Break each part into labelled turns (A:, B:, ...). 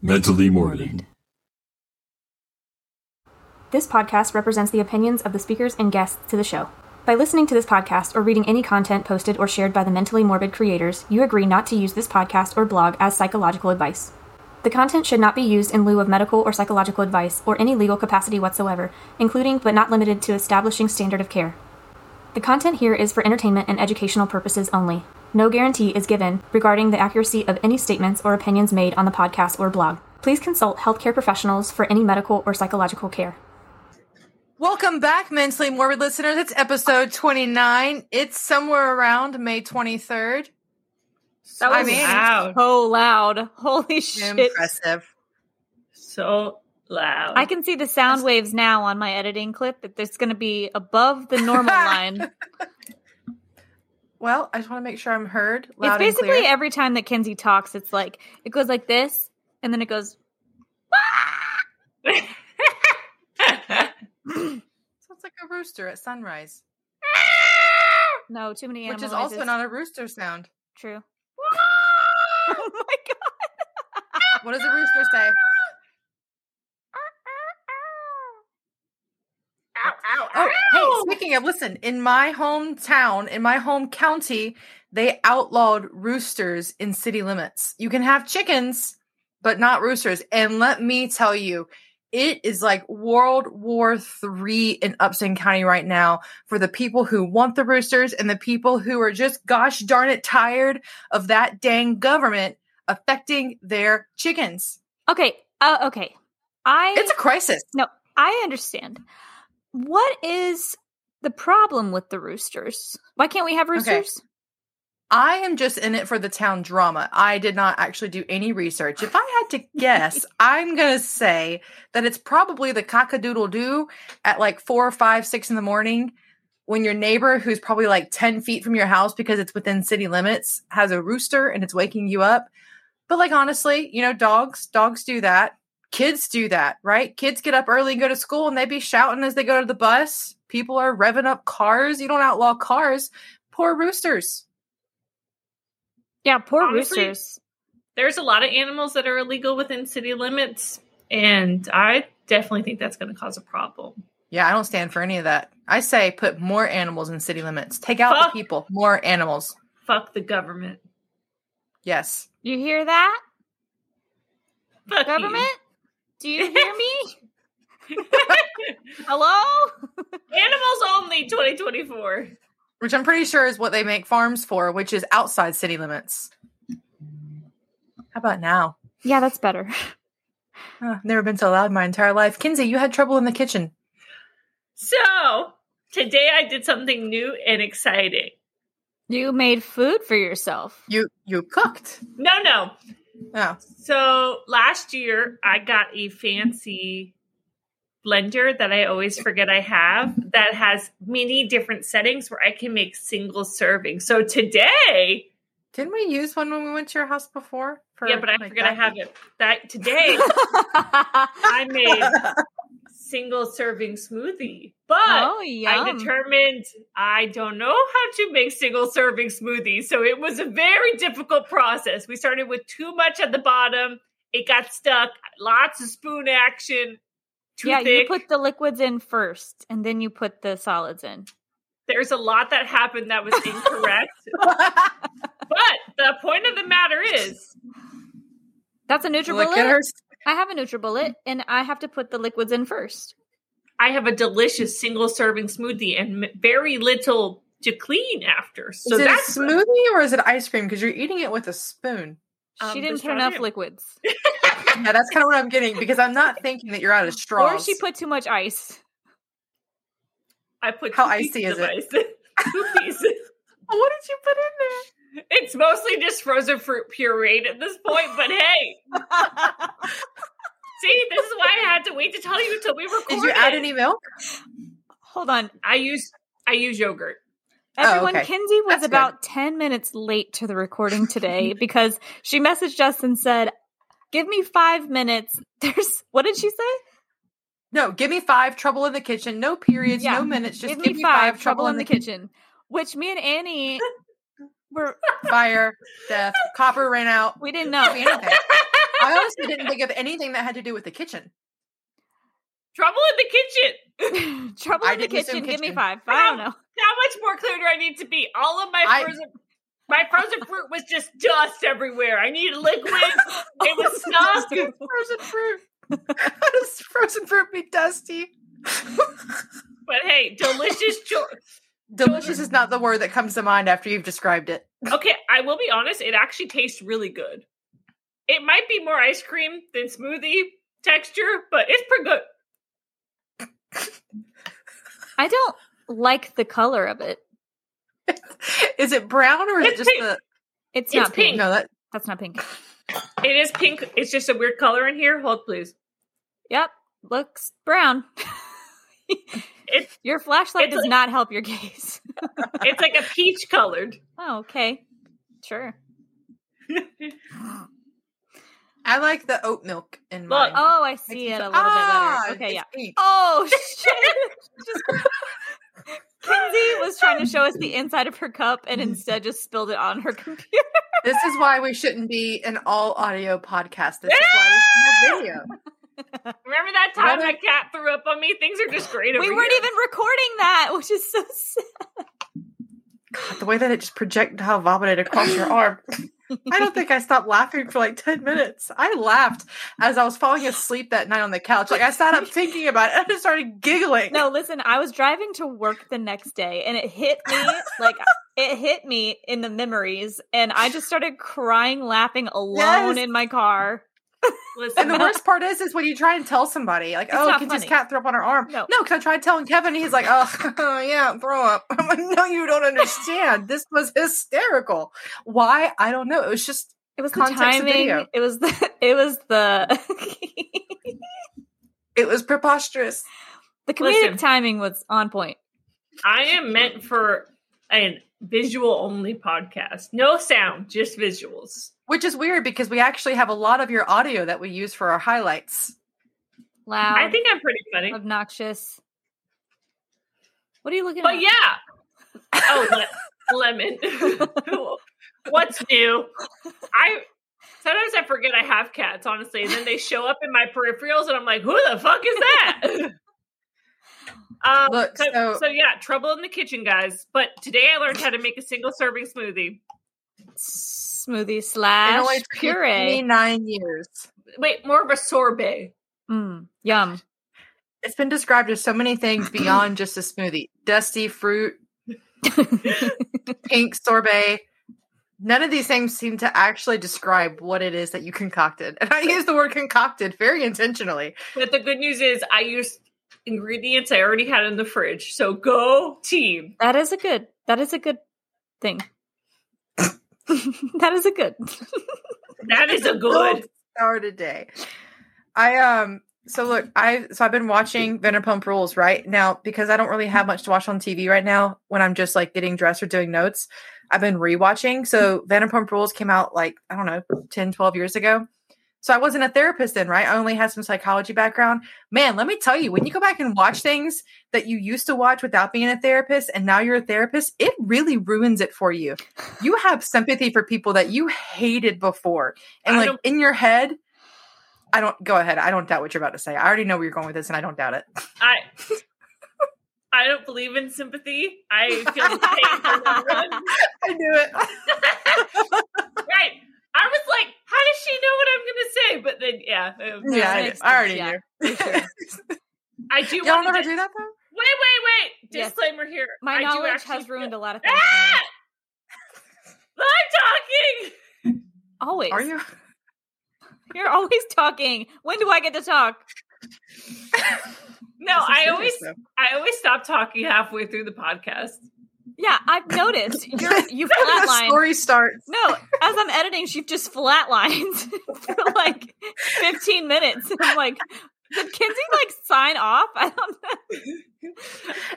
A: Mentally morbid.
B: This podcast represents the opinions of the speakers and guests to the show. By listening to this podcast or reading any content posted or shared by the Mentally Morbid creators, you agree not to use this podcast or blog as psychological advice. The content should not be used in lieu of medical or psychological advice or any legal capacity whatsoever, including but not limited to establishing standard of care. The content here is for entertainment and educational purposes only. No guarantee is given regarding the accuracy of any statements or opinions made on the podcast or blog. Please consult healthcare professionals for any medical or psychological care.
C: Welcome back, mentally morbid listeners. It's episode 29. It's somewhere around May 23rd.
D: That
C: I
D: was
C: mean,
D: loud.
E: so loud. Holy shit.
C: impressive.
D: So loud.
E: I can see the sound waves now on my editing clip that there's going to be above the normal line.
C: Well, I just want to make sure I'm heard
E: It's basically every time that Kinsey talks, it's like it goes like this, and then it goes.
C: Sounds like a rooster at sunrise,
E: No, too many animals.
C: which is also not a rooster sound.
E: true. oh my god!
C: What does a rooster say? Oh, hey, speaking of, listen, in my hometown, in my home county, they outlawed roosters in city limits. You can have chickens, but not roosters. And let me tell you, it is like World War Three in Upson County right now for the people who want the roosters and the people who are just gosh darn it tired of that dang government affecting their chickens.
E: Okay, uh, okay. I
C: It's a crisis.
E: no, I understand. What is the problem with the roosters? Why can't we have roosters?
C: I am just in it for the town drama. I did not actually do any research. If I had to guess, I'm going to say that it's probably the cockadoodle doo at like four or five, six in the morning when your neighbor, who's probably like 10 feet from your house because it's within city limits, has a rooster and it's waking you up. But like, honestly, you know, dogs, dogs do that. Kids do that, right? Kids get up early and go to school and they be shouting as they go to the bus. People are revving up cars. You don't outlaw cars. Poor roosters.
E: Yeah, poor
D: Honestly,
E: roosters.
D: There's a lot of animals that are illegal within city limits, and I definitely think that's going to cause a problem.
C: Yeah, I don't stand for any of that. I say put more animals in city limits. Take out
D: Fuck.
C: the people. More animals.
D: Fuck the government.
C: Yes.
E: You hear that,
D: Fuck you.
E: Government? Do you hear me? Hello?
D: Animals only 2024.
C: Which I'm pretty sure is what they make farms for, which is outside city limits. How about now?
E: Yeah, that's better.
C: Huh, never been so loud in my entire life. Kinsey, you had trouble in the kitchen.
D: So today I did something new and exciting.
E: You made food for yourself.
C: You you cooked.
D: No, no.
C: Oh.
D: So last year I got a fancy blender that I always forget I have that has many different settings where I can make single serving. So today,
C: Didn't we use one when we went to your house before? For,
D: yeah, but I
C: like,
D: forget I have it. That today I made single serving smoothie. But
E: oh,
D: I determined I don't know how to make single serving smoothies. So it was a very difficult process. We started with too much at the bottom. It got stuck. Lots of spoon action. Too
E: yeah, you put the liquids in first, and then you put the solids in.
D: There's a lot that happened that was incorrect. but the point of the matter is,
E: That's a
C: Look at
E: NutriBullet.
C: her.
E: I have a NutriBullet, and I have to put the liquids in first.
D: I have a delicious single serving smoothie and very little to clean after. So
C: is it
D: that's
C: a smoothie or is it ice cream? Because you're eating it with a spoon.
D: Um,
E: she didn't
D: this
E: put enough
D: Friday-
E: liquids,
C: Yeah, that's kind of what I'm getting because I'm not thinking that you're out of straws.
E: or she put too much ice.
D: I put
C: How
D: two
C: icy
D: pieces
C: is it?
D: ice. two pieces.
C: What did you put in there?
D: It's mostly just frozen fruit pureed at this point, but hey, see, this is why I had to wait to tell you until we recorded.
C: Did you add any milk?
E: Hold on,
D: I use I use yogurt.
E: everyone.
C: Oh, okay.
E: Kinsey was
C: That's good.
E: about ten minutes late to the recording today because she messaged us and said, "Give me five minutes." There's what did she say?
C: No, give me five. Trouble in the kitchen. No periods.
E: Yeah.
C: No minutes. Just
E: give me five. Trouble in the kitchen. which me and Annie were
C: Fire, death, copper ran out.
E: we didn't know.
C: anything. I honestly didn't think of anything that had to do with the kitchen.
D: Trouble in the kitchen.
E: Trouble
C: I
E: in the
C: didn't
E: kitchen. Give me
C: kitchen.
E: five. I don't know.
D: How much more clear do I need to be? All of my
C: I-
D: frozen my frozen fruit was just dust everywhere. I needed liquid. It was stuck.
C: frozen fruit. How does frozen fruit be dusty?
D: But hey, delicious choice.
C: Delicious is not the word that comes to mind after you've described it.
D: Okay, I will be honest, it actually tastes really good. It might be more ice cream than smoothie texture, but it's pretty good.
E: I don't like the color of it.
C: Is it brown or is it
D: It's
C: just
D: pink.
C: the?
E: It's,
D: It's
E: not pink.
D: pink.
C: No, that
E: That's not pink.
D: It is pink. It's just a weird color in here. Hold please.
E: Yep, looks brown.
D: It's
E: your flashlight
D: it's
E: does
D: like-
E: not help your gaze.
D: it's like a peach colored.
E: oh, okay. Sure.
C: I like the oat milk in
D: Look,
C: mine.
E: Oh, I see
C: me
E: it a little
C: Ah,
E: bit better. Okay, yeah.
C: pink.
E: Oh shit! Just- Kinsey was trying to show us the inside of her cup and instead just spilled it on her computer.
C: This is why we shouldn't be an all audio podcast. This is why we should have video.
D: Remember that time
C: What
D: my cat threw up on me? Things are just great over
E: we weren't
D: here.
E: even recording that, which is so sad.
C: God, the way that it just projectile vomited across your arm. I don't think I stopped laughing for like 10 minutes. I laughed as I was falling asleep that night on the couch. Like I sat up thinking about it and I just started giggling.
E: No, listen, I was driving to work the next day and it hit me like it hit me in the memories and I just started crying laughing alone
C: Yes.
E: in my car.
D: Listen,
C: And the worst part is, is when you try and tell somebody, like,
E: It's
C: "Oh, can
E: this
C: cat throw up on her arm?"
E: No.
C: no, because I tried telling Kevin, he's like, "Oh, yeah, throw up." I'm like, "No, you don't understand. this was hysterical. Why? I don't know. It was just
E: It was the
C: Context of
E: timing.
C: video.
E: It was the it was the
C: it was preposterous.
E: the comedic
D: Listen.
E: timing was on point.
D: I am meant for a visual only podcast. No sound, just visuals.
C: Which is weird because we actually have a lot of your audio that we use for our highlights.
E: Loud,
D: I think I'm pretty funny.
E: obnoxious. What are you looking at?
D: But
E: at?
D: yeah. Oh, le- lemon. What's new? I sometimes I forget I have cats, honestly, and then they show up in my peripherals, and I'm like, "Who the fuck is that?" um,
C: Look,
D: so,
C: so-
D: so yeah, trouble in the kitchen, guys. But today I learned how to make a single serving smoothie.
E: Smoothie
C: It
E: slash
C: only took me
E: puree.
C: nine years.
D: Wait, more of a sorbet.
E: Mm, yum.
C: It's been described as so many things beyond just a smoothie. Dusty fruit, pink sorbet. None of these things seem to actually describe what it is that you concocted. And I use the word concocted very intentionally.
D: But the good news is I used ingredients I already had in the fridge. So go team.
E: that is a good. That is a good thing. that is a good.
D: That is a good.
C: hour today. I um so look, I so I've been watching Vanderpump Rules right now because I don't really have much to watch on TV right now when I'm just like getting dressed or doing notes. I've been rewatching. So Vanderpump Rules came out like I don't know 10 12 years ago. So I wasn't a therapist then, right? I only had some psychology background. Man, let me tell you, when you go back and watch things that you used to watch without being a therapist and now you're a therapist, it really ruins it for you. You have sympathy for people that you hated before. And
D: I
C: like in your head, I don't go ahead. I don't doubt what you're about to say. I already know where you're going with this and I don't doubt it.
D: I I don't believe in sympathy. I feel the pain for no one.
C: I knew it.
D: Right. I was like, how does she know what I'm gonna say? But then yeah. uh,
C: yeah, I,
E: makes
C: I already
E: sense,
C: knew.
E: sure.
D: I do
C: Y'all
D: want
C: never
D: to
C: do that though?
D: wait, wait, wait.
E: Yes.
D: Disclaimer here.
E: My
D: I
E: knowledge has ruined a lot of things.
D: Ah! I'm talking.
E: Always.
C: Are you?
E: You're always talking. When do I get to talk?
D: No, I always
C: though.
D: I always stop talking halfway through the podcast.
E: Yeah, I've noticed. You're you
C: the
E: flatline.
C: story starts.
E: No, as I'm editing, she just flatlines for like 15 minutes. I'm like, did Kinsey like sign off? I don't know.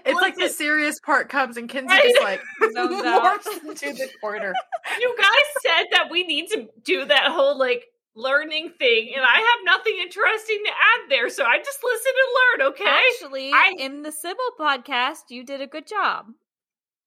C: It's like the
D: Listen.
C: serious part comes and Kinsey
D: Right.
C: just like
E: Zones
C: morphs into the corner.
D: You guys said that we need to do that whole like learning thing, and I have nothing interesting to add there, so I just listen and learn. Okay.
E: Actually,
D: I-
E: in the Sybil podcast, you did a good job.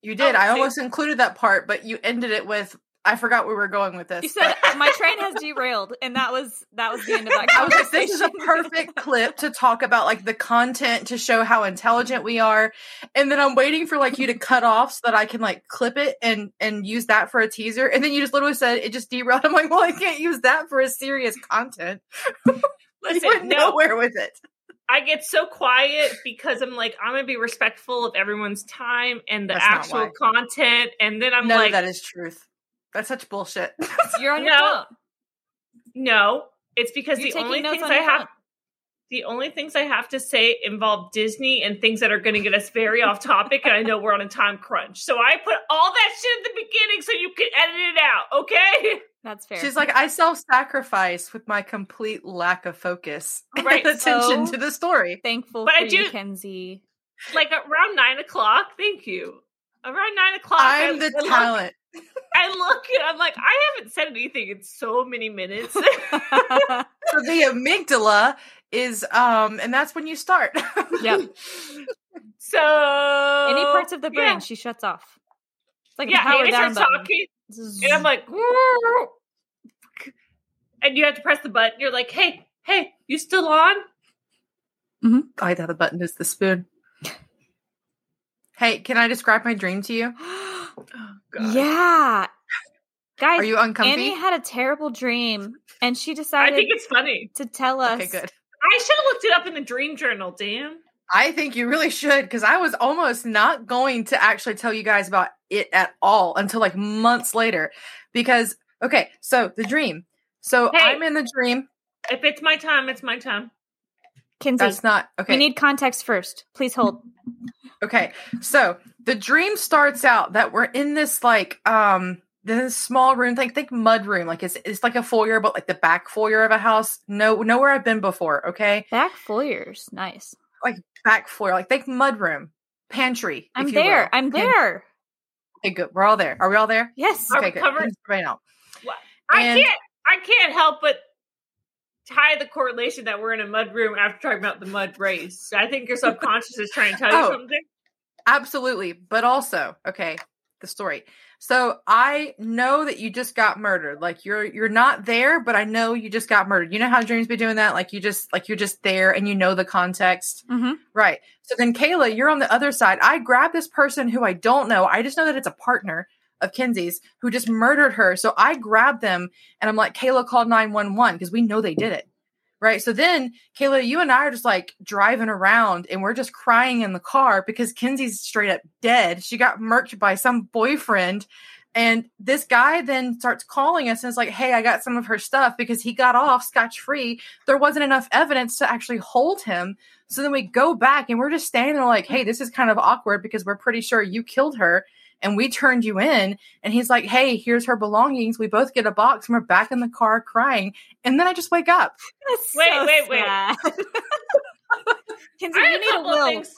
C: You did.
D: Oh,
C: I almost included that part, but you ended it with I forgot where we were going with this.
E: You said my train has derailed, and that was that was the end of that
C: I was like, this is a perfect clip to talk about like the content to show how intelligent we are. And then I'm waiting for like you to cut off so that I can like clip it and and use that for a teaser. And then you just literally said it just derailed. I'm like, well, I can't use that for a serious content. you
D: Listen,
C: went
D: no,
C: nowhere with it.
D: I get so quiet because I'm like, I'm gonna be respectful of everyone's time and the
C: That's
D: actual content. And then I'm
C: None
D: like,
C: of that is truth. That's such bullshit.
E: You're on your
D: No.
E: phone.
D: no, it's because
E: You're
D: the only things
E: on
D: I
E: your
D: have
E: phone.
D: The only things I have to say involve Disney and things that are going to get us very off topic, and I know we're on a time crunch. So I put all that shit at the beginning so you can edit it out, okay?
E: That's fair.
C: She's like, I self sacrifice with my complete lack of focus
D: Right,
C: and attention
E: so-
C: to the story.
E: thankful
D: But
E: for
D: I
E: you,
D: do-
E: Kinsey.
D: Like around nine o'clock. Thank you. Around nine o'clock, I-
C: I'm the
D: I look-
C: talent.
D: I look and I'm like, I haven't said anything in so many minutes.
C: So the amygdala is um and that's when you start.
E: yep.
D: so
E: Any parts of the brain,
D: yeah.
E: she shuts off. It's like
D: yeah,
E: power down button.
D: talking, and I'm like, and you have to press the button. You're like, hey, hey, you still on?
C: I thought the button is the spoon. Hey, can I describe my dream to you?
E: yeah, guys.
C: Are you uncomfy?
E: Annie had a terrible dream, and she decided.
D: I think it's funny.
E: to tell us.
C: okay, good.
D: I should have looked it up in the dream journal. Damn.
C: I think you really should because I was almost not going to actually tell you guys about it at all until like months later. Because okay, so the dream. So
D: Hey.
C: I'm in the dream.
D: If it's my time, it's my time.
E: Kinsey,
C: That's not okay.
E: we need context first. Please hold.
C: Okay, so the dream starts out that we're in this like um this small room, like think mud room, like it's it's like a foyer, but like the back foyer of a house. No, nowhere I've been before. Okay,
E: Back foyers, nice.
C: Like back foyer, like think mud room, pantry.
E: I'm
C: if you
E: there.
C: will.
E: I'm
C: Pan-
E: there.
C: Okay, good. We're all there. Are we all there?
E: Yes.
C: Okay, good.
D: covered?
C: Right now.
D: I
C: And-
D: can't. I can't help but tie the correlation that we're in a mud room after talking about the mud race. I think your subconscious is trying to tell you
C: Oh.
D: something.
C: Absolutely. But also, okay, the story. So I know that you just got murdered. Like you're you're not there, but I know you just got murdered. You know how dreams be doing that? Like you just like you're just there and you know the context.
E: Mhm.
C: Right. So then Kayla, you're on the other side. I grab this person who I don't know. I just know that it's a partner of Kinsey's who just murdered her. So I grab them and I'm like, Kayla called 911 because we know they did it. Right. So then, Kayla, you and I are just like driving around and we're just crying in the car because Kinsey's straight up dead. She got murked by some boyfriend. And this guy then starts calling us and is like, Hey, I got some of her stuff because he got off scotch free. There wasn't enough evidence to actually hold him. So then we go back and we're just standing there like, Hey, this is kind of awkward because we're pretty sure you killed her and we turned you in. And he's like, Hey, here's her belongings. We both get a box and we're back in the car crying. And then I just wake up.
E: That's
D: Wait,
E: so
D: wait, wait.
E: sad. Kinsey,
D: I
E: you need a
D: couple
E: will.
D: things-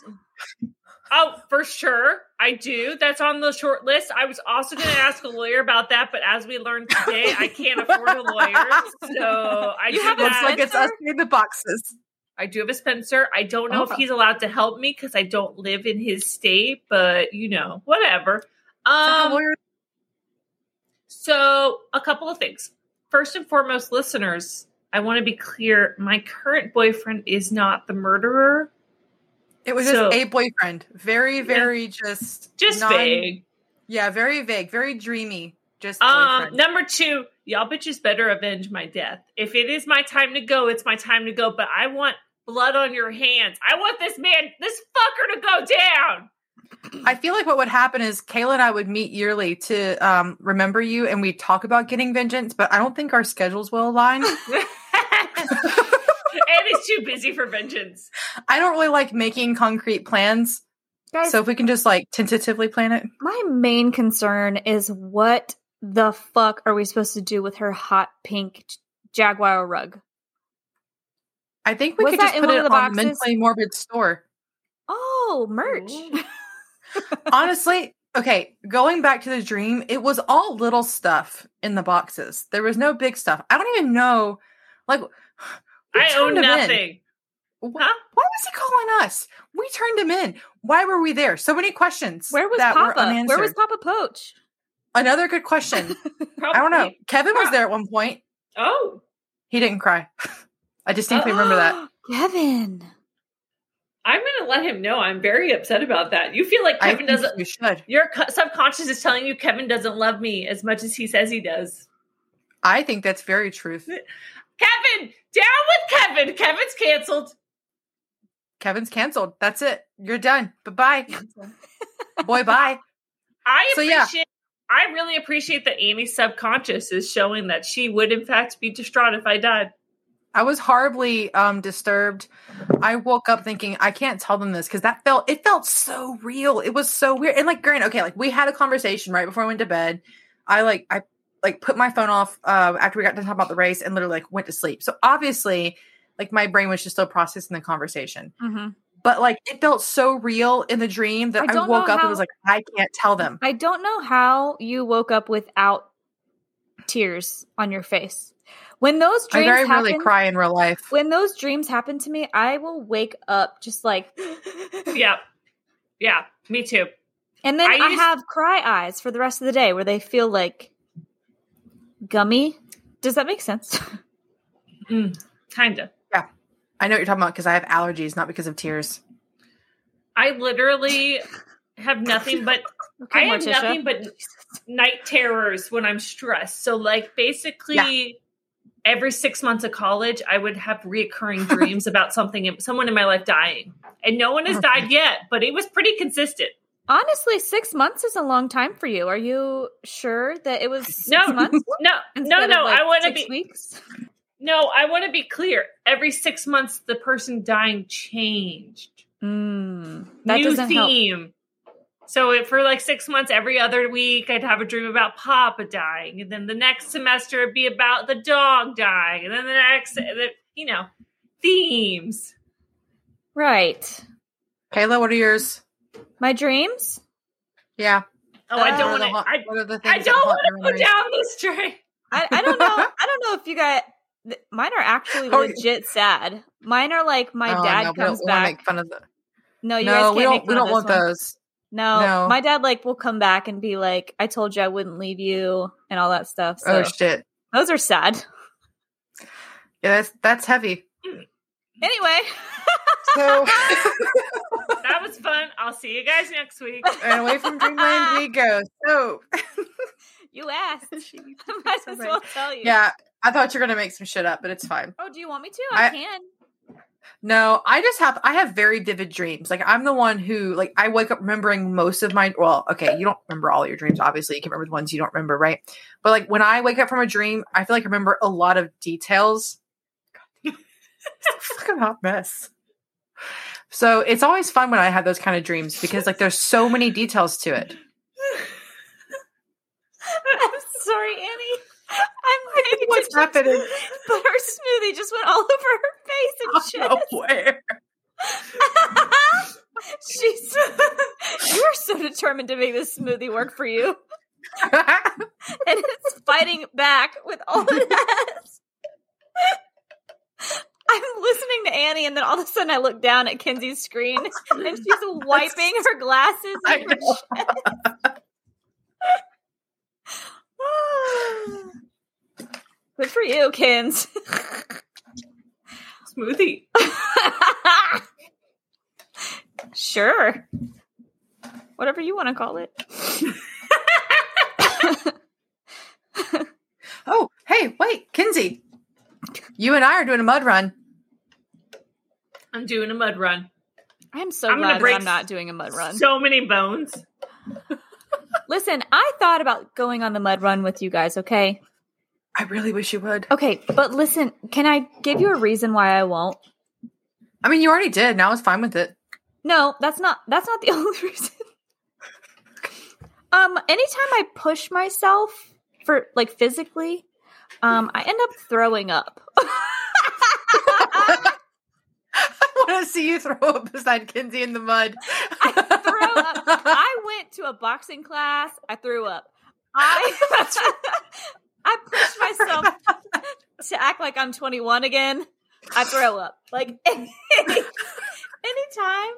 D: Oh, for sure, I do. That's on the short list. I was also going to ask a lawyer about that, but as we learned today, I can't afford a lawyer, so I
E: You have
C: Looks
D: that.
C: like it's us in the boxes.
D: I do have a Spencer. I don't know
C: Oh.
D: if he's allowed to help me because I don't live in his state, but you know, whatever. Um, so a couple of things. First and foremost, listeners, I want to be clear: my current boyfriend is not the murderer.
C: It was
D: So-
C: just a boyfriend. Very, very just
D: Just
C: non-
D: vague.
C: Yeah, very vague, very dreamy. Just
D: Um, number two, y'all bitches better avenge my death. If it is my time to go, it's my time to go. But I want blood on your hands. I want this man, this fucker, to go down.
C: I feel like what would happen is Kayla and I would meet yearly to um, remember you, and we talk about getting vengeance. But I don't think our schedules will align.
D: And Annie's too busy for vengeance.
C: I don't really like making concrete plans.
E: Guys,
C: So if we can just like tentatively plan it,
E: my main concern is what the fuck are we supposed to do with her hot pink Jaguar rug?
C: I think we
E: Was
C: could just put it
E: of the
C: on
E: boxes?
C: mentally morbid store.
E: Oh, merch.
D: Oh.
C: Honestly, okay, going back to the dream, it was all little stuff in the boxes. There was no big stuff. I don't even know, like,
D: I own
C: turned 'em in?
D: nothing. Huh?
C: Why was he calling us? We turned him in. Why were we there? So many questions.
E: Where was
C: that were
E: Papa? Where was Papa Poach?
C: Another good question. I don't know. Kevin was there at one point.
D: Oh,
C: He didn't cry. I distinctly remember that.
E: Kevin.
D: I'm going to let him know. I'm very upset about that. You feel like Kevin
C: think
D: doesn't.
C: you should.
D: Your subconscious is telling you Kevin doesn't love me as much as he says he does.
C: I think that's very truth.
D: Kevin, down with Kevin. Kevin's canceled.
C: Kevin's canceled. That's it. You're done. Bye bye. Boy, bye.
D: I
C: So, yeah.
D: appreciate. I really appreciate that Amy's subconscious is showing that she would, in fact, be distraught if I died.
C: I was horribly um disturbed. I woke up thinking I can't tell them this because that felt it felt so real. It was so weird. And like granted, okay, like we had a conversation right before I went to bed. I like I like put my phone off uh, after we got to talk about the race and literally like went to sleep. So obviously, like my brain was just still processing the conversation.
E: Mm-hmm.
C: But like it felt so real in the dream that
E: I
C: I, woke up
E: how-
C: and was like, I can't tell them.
E: I don't know how you woke up without tears on your face. When those dreams
C: I
E: dreams
C: very
E: happen,
C: rarely cry in real life.
E: when those dreams happen to me, I will wake up just like,
D: Yeah, yeah, me too.
E: and then
D: I
E: I,
D: used-
E: have cry eyes for the rest of the day where they feel like gummy. Does that make sense?
D: Hmm, kinda. Yeah.
C: I know what you're talking about because I have allergies, not because of tears.
D: I literally have nothing but I have
E: Morticia.
D: nothing but night terrors when I'm stressed. So, like, basically, every six months of college, I would have reoccurring dreams about something, someone in my life dying, and no one has died yet. But it was pretty consistent.
E: Honestly, six months is a long time for you. Are you sure that it was six
D: No,
E: months?
D: no, no, no.
E: like,
D: I want to be
E: weeks.
D: no. I want to be clear. Every six months, the person dying changed.
E: Mm, that
D: New
E: doesn't help.
D: Theme. So it, for like six months, every other week, I'd have a dream about Papa dying, and then the next semester it'd be about the dog dying, and then the next, the, you know, themes.
E: Right.
C: Kayla, what are yours?
E: My dreams.
C: Yeah.
D: Oh, I
E: Uh,
D: don't want to.
C: haunt-
D: I,
C: what are the
D: I don't want to go
C: memories?
D: down this train.
E: I, I don't know. I don't know if you got mine are actually
C: Oh,
E: legit sad. Mine are like my
C: Oh,
E: dad
C: no, we don't
E: comes back.
C: Make fun of the-
E: no, you
C: no,
E: guys can't
C: we don't.
E: fun
C: We don't
E: this
C: want
E: one.
C: those.
E: No,
C: No.
E: my dad like will come back and be like, "I told you I wouldn't leave you" and all that stuff. So
C: Oh shit!
E: those are sad.
C: Yeah, that's that's heavy.
E: Anyway,
C: So,
D: That was fun. I'll see you guys next week.
C: and away from Dreamland we go. So,
E: you asked. I might as well tell you.
C: yeah, I thought you were gonna make some shit up, but it's fine.
E: Oh, do you want me to? I,
C: I-
E: can.
C: No, I just have I have very vivid dreams. Like I'm the one who like I wake up remembering most of my well, okay, you don't remember all your dreams, obviously. You can remember the ones you don't remember, right? But like when I wake up from a dream, I feel like I remember a lot of details. it's a fucking hot mess. So it's always fun when I have those kind of dreams because like there's so many details to it.
E: I'm sorry, Annie. I'm paying
C: What's happening?
E: But her smoothie just went all over her face and shit.
C: Of nowhere.
E: She's you are so determined to make this smoothie work for you. And it's fighting back with all it has. I'm listening to Annie, and then all of a sudden I look down at Kinsey's screen, and she's wiping her glasses.
C: I
E: And her
C: know.
E: shit. Good for you, Kins.
D: Smoothie.
E: sure. Whatever you want to call it.
C: oh, hey, wait, Kinsey. You and I are doing a mud run.
D: I'm doing a mud run.
E: I'm so
D: I'm gonna
E: glad
D: break
E: that I'm not doing a mud run.
D: So many bones.
E: Listen, I thought about going on the mud run with you guys, okay?
C: I really wish you would.
E: Okay, but listen, can I give you a reason why I won't?
C: I mean, you already did. Now I was fine with it.
E: No, that's not that's not the only reason. um anytime I push myself for like physically, um I end up throwing up.
C: I want to see you throw up beside Kinsey in the mud.
E: I throw up. I went to a boxing class. I threw up. I I pushed myself to act like I'm 21 again. I throw up. Like any, anytime.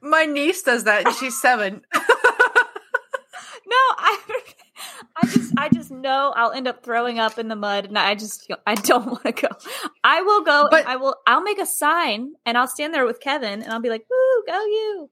C: My niece does that, and she's seven.
E: No, I I just I just know I'll end up throwing up in the mud and I just I don't want to go. I will go
C: But-
E: and I will I'll make a sign and I'll stand there with Kevin and I'll be like, "Woo, go you."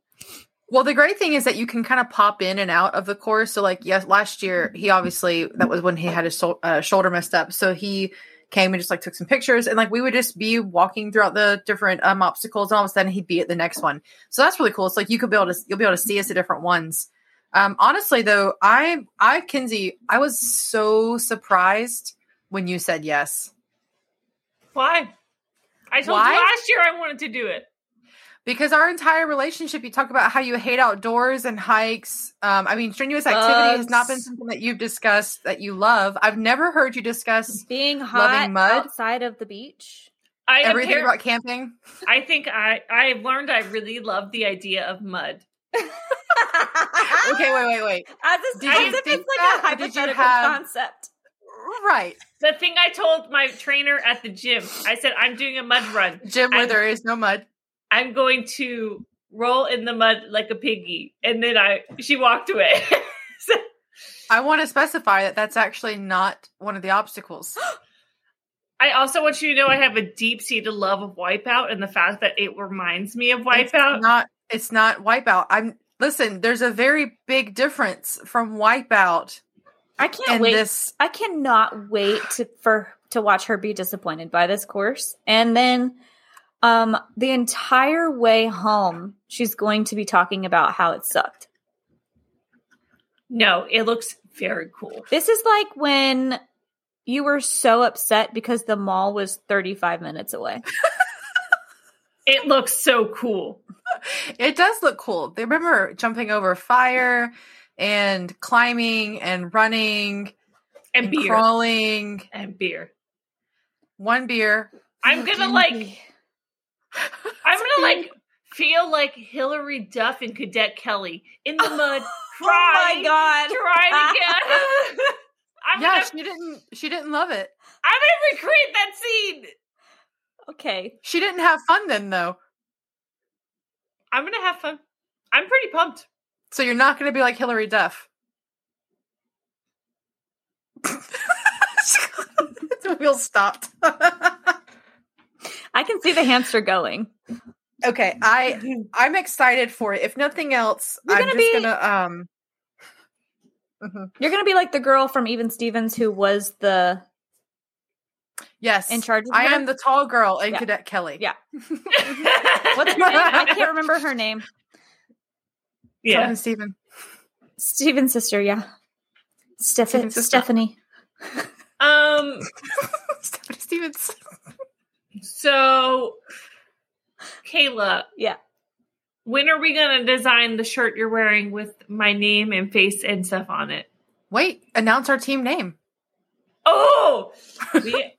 C: Well, the great thing is that you can kind of pop in and out of the course. So, like, yes, last year he obviously that was when he had his uh, shoulder messed up. So he came and just like took some pictures, and like we would just be walking throughout the different um obstacles, and all of a sudden he'd be at the next one. So that's really cool. It's like you could be able to you'll be able to see us at different ones. Um, honestly, though, I I Kinsey, I was so surprised when you said yes.
D: Why? I told
C: Why?
D: you last year I wanted to do it.
C: Because our entire relationship, you talk about how you hate outdoors and hikes. Um, I mean, strenuous activity has not been something that you've discussed that you love. I've never heard you discuss
E: Being hot
C: Loving mud?
E: outside of the beach.
D: I
C: everything
D: appar-
C: about camping.
D: I think I I've learned I really love the idea of mud.
C: Okay, wait, wait, wait.
E: As, a,
C: Did
E: as if
C: think
E: it's like
C: that,
E: a
C: or did you
E: hypothetical
C: have-
E: concept.
C: Right,
D: The thing I told my trainer at the gym, I said I'm doing a mud run.
C: Gym where
D: I'm-
C: there is no mud.
D: I'm going to roll in the mud like a piggy, and then I she walked away. So-
C: I want to specify that that's actually not one of the obstacles.
D: I also want you to know I have a deep seated love of Wipeout, and the fact that it reminds me of
C: It's
D: Wipeout.
C: not. It's not wipeout. I'm listen. There's a very big difference from wipeout
E: I can't
C: and
E: wait.
C: this.
E: I cannot wait to, for to watch her be disappointed by this course. And then um the entire way home, she's going to be talking about how it sucked.
D: no, it looks very cool.
E: This is like when you were so upset because the mall was 35 minutes away.
D: It looks so cool.
C: It does look cool. They remember jumping over fire and climbing and running
D: And,
C: and
D: beer.
C: crawling.
D: And beer.
C: One beer.
D: I'm gonna like I'm gonna like feel like Hilary Duff and Cadet Kelly in the mud,
E: Oh my
D: crying,
E: god.
D: trying again. I'm
C: yeah,
D: gonna
C: she didn't. She didn't love it.
D: I'm gonna recreate that scene.
E: Okay.
C: She didn't have fun then, though.
D: I'm gonna have fun. I'm pretty pumped.
C: So you're not going to be like Hilary Duff. the wheel stopped.
E: I can see the hamster going.
C: okay, I I'm excited for it. If nothing else,
E: You're
C: I'm
E: gonna
C: just
E: be-
C: gonna um.
E: You're going to be like the girl from Even Stevens who was the
C: Yes,
E: in charge of
C: I
E: her?
C: am the tall girl in
E: Yeah.
C: Cadet Kelly.
E: Yeah. What's her name? I can't remember her name.
D: Yeah.
C: Jonathan Steven.
E: Steven's sister, yeah. Steph-
C: Steven's sister.
E: Stephanie.
D: Um.
C: Stephanie Stevens.
D: So, Kayla,
E: Yeah.
D: when are we gonna design the shirt you're wearing with my name and face and stuff on it?
C: Wait, announce our team name.
D: Oh, we,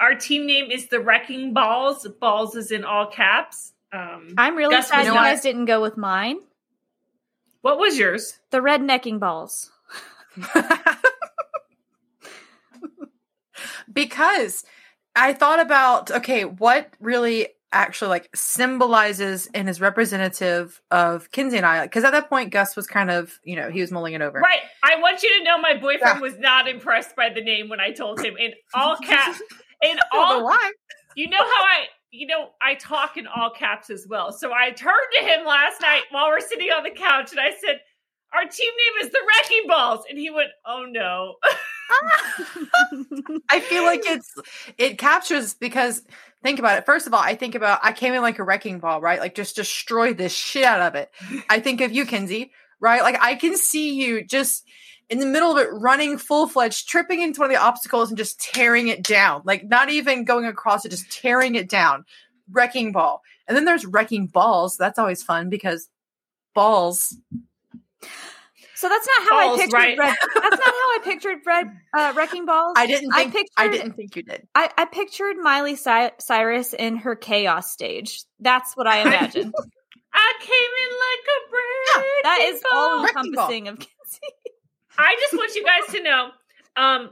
D: our team name is the Wrecking Balls. Balls is in all caps. Um,
E: I'm really
D: Gus
E: sad you guys didn't go with mine.
D: what was yours?
E: The rednecking balls.
C: because I thought about okay, what really actually like symbolizes and is representative of Kinsey and I? Because at that point, Gus was kind of you know he was mulling it over.
D: Right. I want you to know my boyfriend
C: Yeah.
D: was not impressed by the name when I told him in all caps. In
C: I don't know
D: all,
C: why.
D: you know how I, you know, I talk in all caps as well. So I turned to him last night while we're sitting on the couch, and I said, "Our team name is the Wrecking Balls," and he went, "Oh no."
C: I feel like it's it captures because think about it. First of all, I think about I came in like a wrecking ball, right? Like just destroy this shit out of it. I think of you, Kinsey, right? Like I can see you just in the middle of it running full fledged, tripping into one of the obstacles and just tearing it down. Like not even going across it, just tearing it down. Wrecking ball. And then there's wrecking balls. That's always fun because balls.
E: So that's not how
D: Balls,
E: I pictured
D: right?
E: red. That's not how I pictured red uh, wrecking balls.
C: I didn't
E: I
C: think I,
E: pictured-
C: didn't think you did.
E: I, I pictured Miley Cy- Cyrus in her chaos stage. That's what I imagined.
D: I came in like a break.
E: that is all encompassing of Kinsey.
D: I just want you guys to know. Um,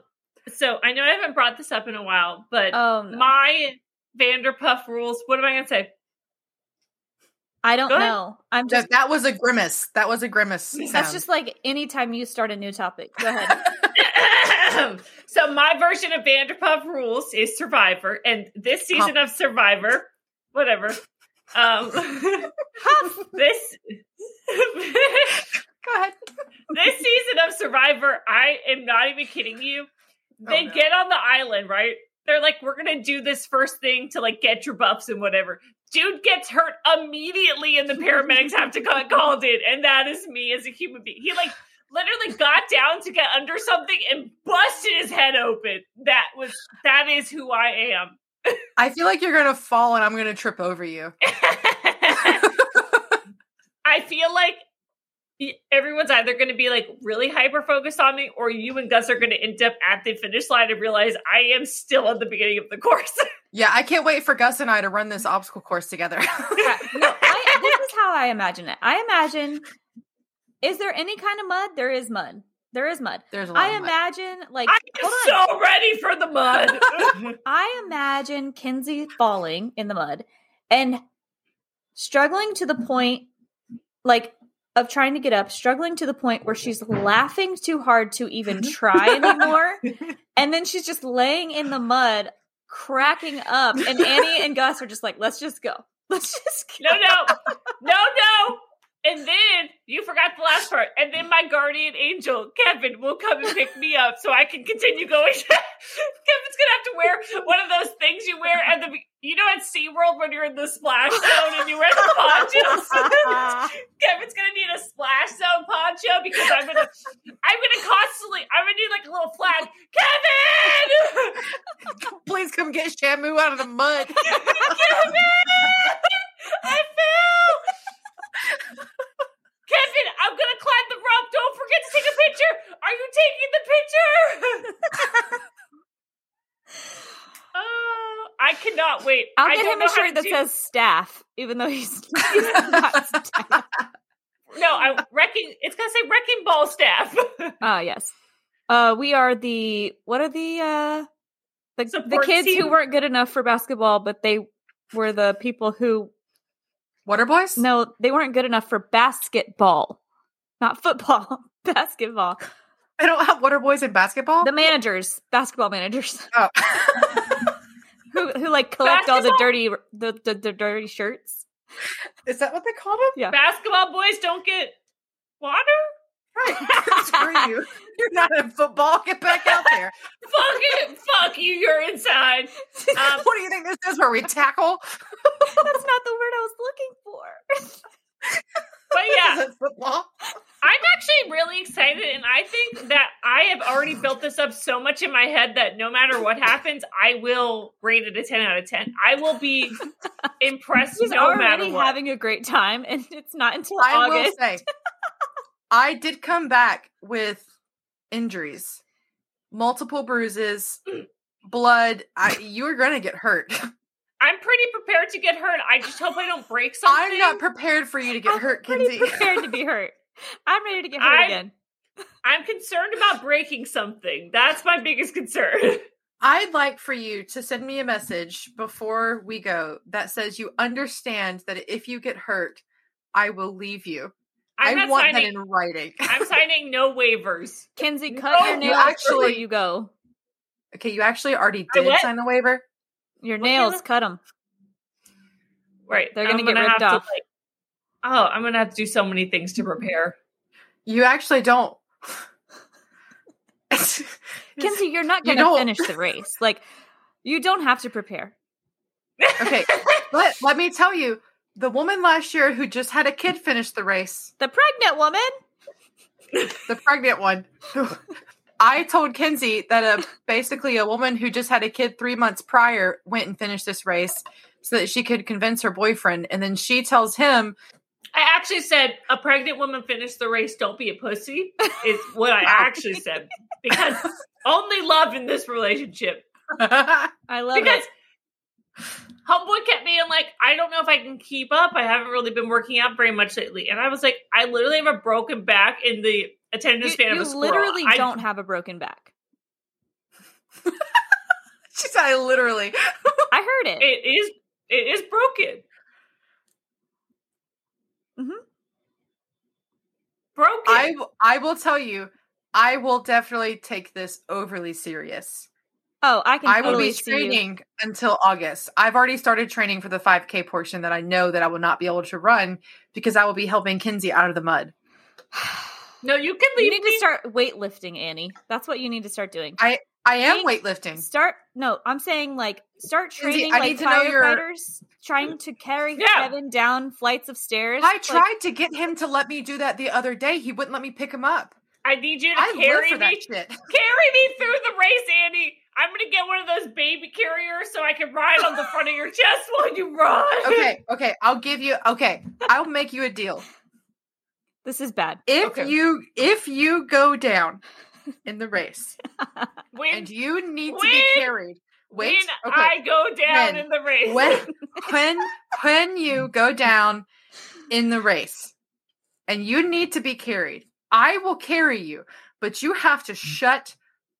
D: so I know I haven't brought this up in a while, but
E: Oh no.
D: my Vanderpump rules. What am I going to say?
E: I don't know. I'm just
C: That, that was a grimace. That was a grimace.
E: that's
C: sound.
E: just like anytime you start a new topic. Go ahead.
D: so my version of Vanderpump Rules is Survivor, and this season of Survivor, whatever. Um, this
C: Go ahead.
D: this season of Survivor, I am not even kidding you. Oh, they
C: Oh, no.
D: get on the island, right? They're like, we're gonna do this first thing to like get your buffs and whatever. Dude gets hurt immediately, and the paramedics have to get called in, and that is me as a human being. He like literally got down to get under something and busted his head open. That was that is who I am.
C: I feel like you're gonna fall and I'm gonna trip over you.
D: I feel like everyone's either going to be like really hyper focused on me, or you and Gus are going to end up at the finish line and realize I am still at the beginning of the course.
C: Yeah, I can't wait for Gus and I to run this obstacle course together.
E: no, I, this is how I imagine it. I imagine is there any kind of mud? There is mud. There is mud.
C: There's a lot
E: I
C: of mud.
E: imagine like
D: I'm
E: hold on.
D: so ready for the mud.
E: I imagine Kinsey falling in the mud and struggling to the point, like, of trying to get up, struggling to the point where she's laughing too hard to even try anymore. And then she's just laying in the mud, cracking up. And Annie and Gus are just like, let's just go. Let's just go.
D: no, no, no, no. And then you forgot the last part. And then my guardian angel, Kevin, will come and pick me up so I can continue going. Kevin's gonna have to wear one of those things you wear at the you know at SeaWorld when you're in the splash zone and you wear the ponchos. Kevin's gonna need a splash zone poncho because I'm gonna I'm gonna constantly I'm gonna need like a little flag. Kevin
C: Please come get Shamu out of the mud.
D: Kevin! I fell! Kevin, I'm gonna climb the rope. Don't forget to take a picture. Are you taking the picture? Oh, I cannot wait.
E: I'll
D: I
E: get
D: don't
E: him
D: know
E: a shirt that
D: do-
E: says staff, even though he's, he's not staff.
D: no. I'm wrecking. It's gonna say wrecking ball staff.
E: Ah, yes. Uh, we are the what are the uh the the kids
D: team?
E: who weren't good enough for basketball, but they were the people who
C: Water boys?
E: no, they weren't good enough for basketball, not football, basketball.
C: I don't have water boys in basketball.
E: The managers, basketball managers,
C: oh.
E: who who like collect all the dirty the, the the dirty shirts.
C: Is that what they call them?
E: Yeah.
D: Basketball boys don't get water.
C: Right. Screw you. You're not in football. Get back out there.
D: Fuck it. Fuck you. You're inside. Um,
C: what do you think this is where we tackle?
E: That's not the word I was looking for.
D: But yeah,
C: Is it football?
D: I'm actually really excited, and I think that I have already built this up so much in my head that no matter what happens, I will rate it a 10 out of 10. I will be impressed
E: He's
D: no matter
E: already
D: what.
E: having a great time, and it's not until
C: I will
E: August.
C: say, I did come back with injuries, multiple bruises, blood. I, you were going to get hurt.
D: I'm pretty prepared to get hurt. I just hope I don't break something.
C: I'm not prepared for you to get
E: I'm
C: hurt,
E: pretty
C: Kinsey.
E: prepared to be hurt. I'm ready to get hurt
D: I-
E: again.
D: I'm concerned about breaking something. That's my biggest concern.
C: I'd like for you to send me a message before we go that says you understand that if you get hurt, I will leave you.
D: I'm
C: I
D: not
C: want
D: signing.
C: that in writing.
D: I'm signing no waivers.
E: Kinsey, cut
C: No,
E: your
C: you
E: nails before
C: actually-
E: you go.
C: okay, you actually already
D: I
C: did sign the waiver.
E: Your
D: What
E: nails,
D: nails?
E: cut them.
D: Right.
E: They're gonna get ripped
D: have to,
E: off.
D: like- oh, I'm gonna have to do so many things to prepare.
C: You actually don't.
E: Kinsey, you're not going to
C: don't-
E: finish the race. Like, you don't have to prepare.
C: okay, let, let me tell you the woman last year who just had a kid finish the race,
E: The pregnant woman.
C: the pregnant one. I told Kinsey that a basically a woman who just had a kid three months prior went and finished this race so that she could convince her boyfriend, and then she tells him,
D: I actually said a pregnant woman finished the race. Don't be a pussy. Is what I actually said because only love in this relationship.
E: I love
D: Because
E: it.
D: homeboy kept being like, I don't know if I can keep up. I haven't really been working out very much lately, and I was like, I literally have a broken back in the attendance
E: You,
D: span of a squirrel.
E: literally
D: I-
E: don't have a broken back.
C: she said I literally.
E: I heard it.
D: It is it is broken.
E: Mhm.
D: Broken.
C: I w- I will tell you, I will definitely take this overly serious.
E: oh, I can
C: I will
E: totally
C: be
E: see
C: training until August. I've already started training for the 5K portion that I know that I will not be able to run because I will be helping Kinsey out of the mud.
D: no, you can
E: You need
D: me.
E: to start weightlifting, Annie. That's what you need to start doing.
C: I am
E: Think-
C: weightlifting.
E: Start no, I'm saying like start
C: Lindsay,
E: training
C: I
E: like
C: need to know your-
E: firefighters trying to carry
D: Yeah.
E: Kevin down flights of stairs.
C: I
E: Like,
C: tried to get him to let me do that the other day. He wouldn't let me pick him up.
D: I need you to
C: I
D: carry me.
C: shit.
D: Carry me through the race, Andy. I'm gonna get one of those baby carriers so I can ride on the front of your chest while you run.
C: Okay, okay, I'll give you. Okay, I'll make you a deal.
E: this is bad.
C: If
D: Okay.
C: you if you go down in the race
D: When,
C: and you need to be carried, wait.
D: when
C: okay,
D: I go down
C: When?
D: in the race.
C: when when when you go down in the race and you need to be carried, I will carry you, but you have to mm. shut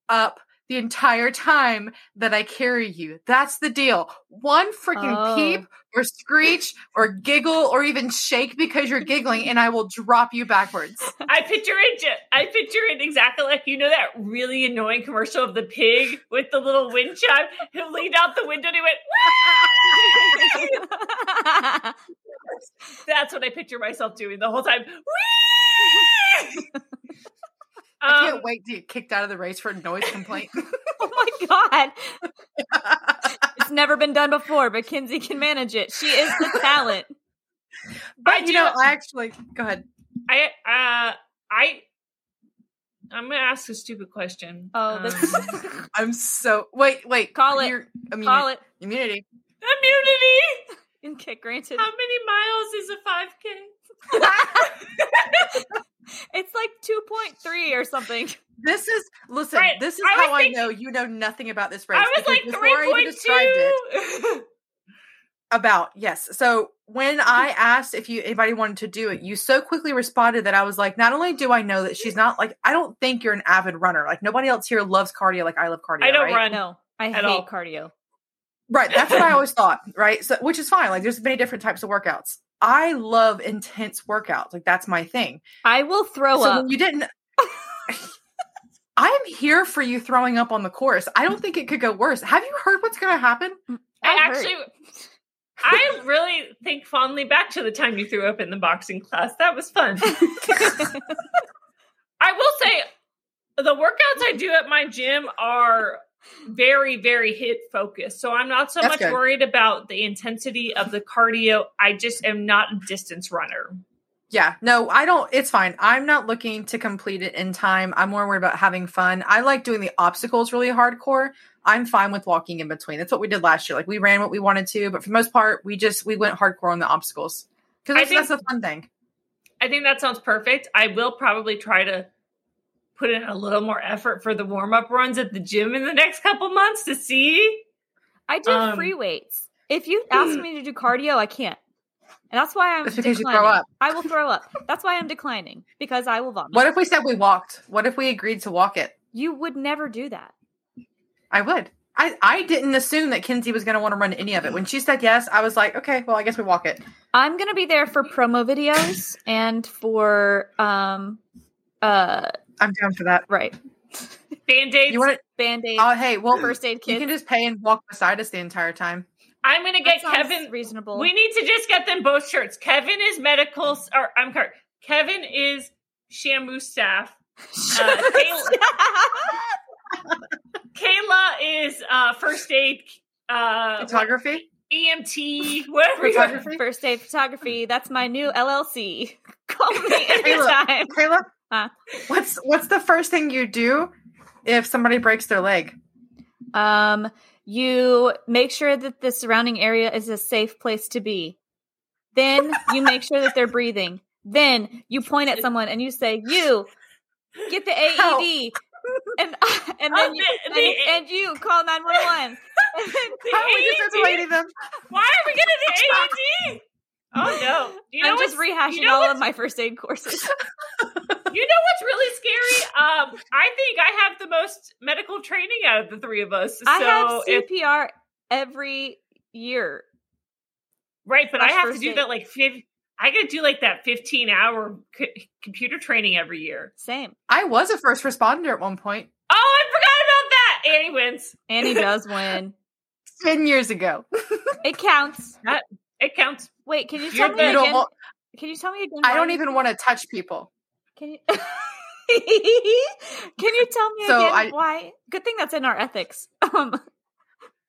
C: up the entire time that I carry you. That's the deal. One freaking
E: Oh.
C: peep or screech or giggle or even shake because you're giggling and I will drop you backwards.
D: I picture it. I picture it exactly like you know that really annoying commercial of the pig with the little wind chime who leaned out the window and he went. That's what I picture myself doing the whole time. Whee!
C: I
D: um,
C: can't wait to get kicked out of the race for a noise complaint.
E: oh my god. It's never been done before, but Kinsey can manage it. She is the talent.
C: but
D: I
C: you
D: do-
C: know, I actually go ahead.
D: I uh I I'm gonna ask a stupid question.
E: Oh, this
D: Um,
C: I'm so wait, wait.
E: Call it.
C: Your immunity.
E: call it
C: Immunity.
D: immunity.
E: and kick granted.
D: How many miles is a 5k?
E: It's like 2.3 or something.
C: This is listen.
D: Right,
C: This is
D: I was
C: how I know you know nothing about this race.
D: I was like
C: before I even described it,
D: 3.2.
C: about yes. So when I asked if you anybody wanted to do it, you so quickly responded that I was like, not only do I know that she's not like I don't think you're an avid runner. Like nobody else here loves cardio like I love cardio.
D: I don't
C: right?
D: run.
E: No, I
D: At
E: hate
D: all.
E: cardio.
C: Right. That's what I always thought. Right. So which is fine. Like there's many different types of workouts. I love intense workouts. Like that's my thing.
E: I will throw
C: so
E: up.
C: you didn't I'm here for you throwing up on the course. I don't think it could go worse. Have you heard what's going to happen?
D: Mm, I
E: I've heard.
D: actually, I really think fondly back to the time you threw up in the boxing class. That was fun. I will say, the workouts I do at my gym are very, very HIIT focused. So I'm not so
C: That's
D: much
C: good.
D: worried about the intensity of the cardio. I just am not a distance runner.
C: Yeah, no, I don't. It's fine. I'm not looking to complete it in time. I'm more worried about having fun. I like doing the obstacles really hardcore. I'm fine with walking in between. That's what we did last year. Like we ran what we wanted to, but for the most part, we just we went hardcore on the obstacles because
D: I
C: that's,
D: think-
C: that's the fun thing.
D: I think that sounds perfect. I will probably try to put in a little more effort for the warm up runs at the gym in the next couple months to see.
E: I do
D: Um,
E: free weights. If you ask me to do cardio, I can't. And that's why I'm
C: That's because you throw up.
E: I will throw up. That's why I'm declining because I will vomit.
C: What if we said we walked? What if we agreed to walk it?
E: you would never do that.
C: I would. I, I didn't assume that Kinsey was going to want to run any of it. When she said yes, I was like, okay, well, I guess we walk it.
E: I'm gonna be there for promo videos and for um uh
C: I'm down for that.
E: right
D: Band aids.
C: You want to?
E: band-aid
C: Oh, hey, well,
E: first aid
C: you can just pay and walk beside us the entire time.
D: I'm going to get Kevin.
E: reasonable.
D: We need to just get them both shirts. Kevin is medical, or I'm sorry, Kevin is Shamu staff. Uh, Kayla, Kayla is uh, first aid, uh,
C: Photography.
D: EMT, whatever.
C: Photography.
E: First aid photography. That's my new LLC. Call me
C: Hey, look.
E: anytime.
C: Kayla,
E: Huh?
C: What's what's the first thing you do if somebody breaks their leg?
E: Um, you make sure that the surrounding area is a safe place to be. Then you make sure that they're breathing. Then you point at someone and you say, "You get the
C: Help.
E: AED," and and
D: Oh,
E: then you,
D: the-
E: and,
D: the-
E: and you call nine one one.
C: How are we
D: AED?
C: defibrillatting them?
D: Why are we getting the AED? Oh no! You know
E: I'm just rehashing
D: you know
E: all of my first aid courses.
D: You know what's really scary? Um, I think I have the most medical training out of the three of us. So
E: I have
D: if,
E: CPR every year.
D: right, but I have to do
E: aid.
D: that like I got to do like that 15 hour c- computer training every year.
E: Same.
C: I was a first responder at one point,
D: Oh, I forgot about that. Annie wins.
E: Annie does win.
C: 10 years ago.
E: It counts.
D: It counts.
E: Wait, can you
D: You're
E: tell me
C: You don't
E: again?
C: want-
E: Can you tell me again?
C: I don't even want to touch people.
E: Can you? can you tell me
C: So
E: again
C: I-
E: why? Good thing that's in our ethics. Um,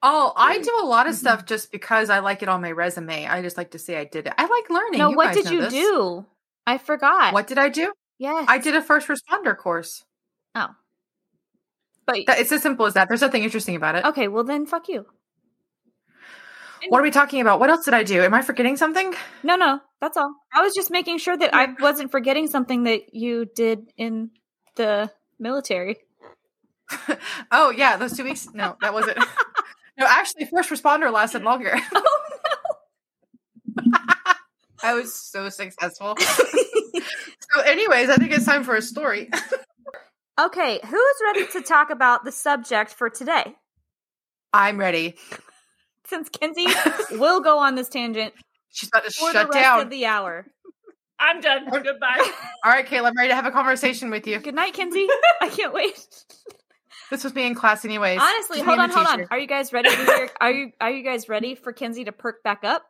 C: Oh, I do a lot of stuff just because I like it on my resume. I just like to say I did it. I like learning.
E: no,
C: You
E: what
C: guys
E: did you
C: this.
E: do? I forgot.
C: What did I do?
E: Yes,
C: I did a first responder course.
E: Oh, but
C: That, it's as simple as that. There's nothing interesting about it.
E: okay. Well, then fuck you.
C: What are we talking about? What else did I do? Am I forgetting something?
E: No, no, that's all. I was just making sure that I wasn't forgetting something that you did in the military.
C: oh yeah, those two weeks. No, that wasn't. no, actually, first responder lasted oh, longer.
E: Oh
C: I was so successful. so, anyways, I think it's time for a story.
E: Okay, who's ready to talk about the subject for today?
C: I'm ready.
E: Since Kinsey will go on this tangent
C: She's about to
E: for
C: shut
E: the rest
C: down.
E: of the hour.
D: I'm done. Goodbye.
C: All right, Kayla, I'm ready to have a conversation with you.
E: Good night, Kinsey. I can't wait.
C: This was me in class, anyways.
E: Honestly,
C: Just
E: hold on, hold on. Are you guys ready to hear? Are you are you guys ready for Kinsey to perk back up?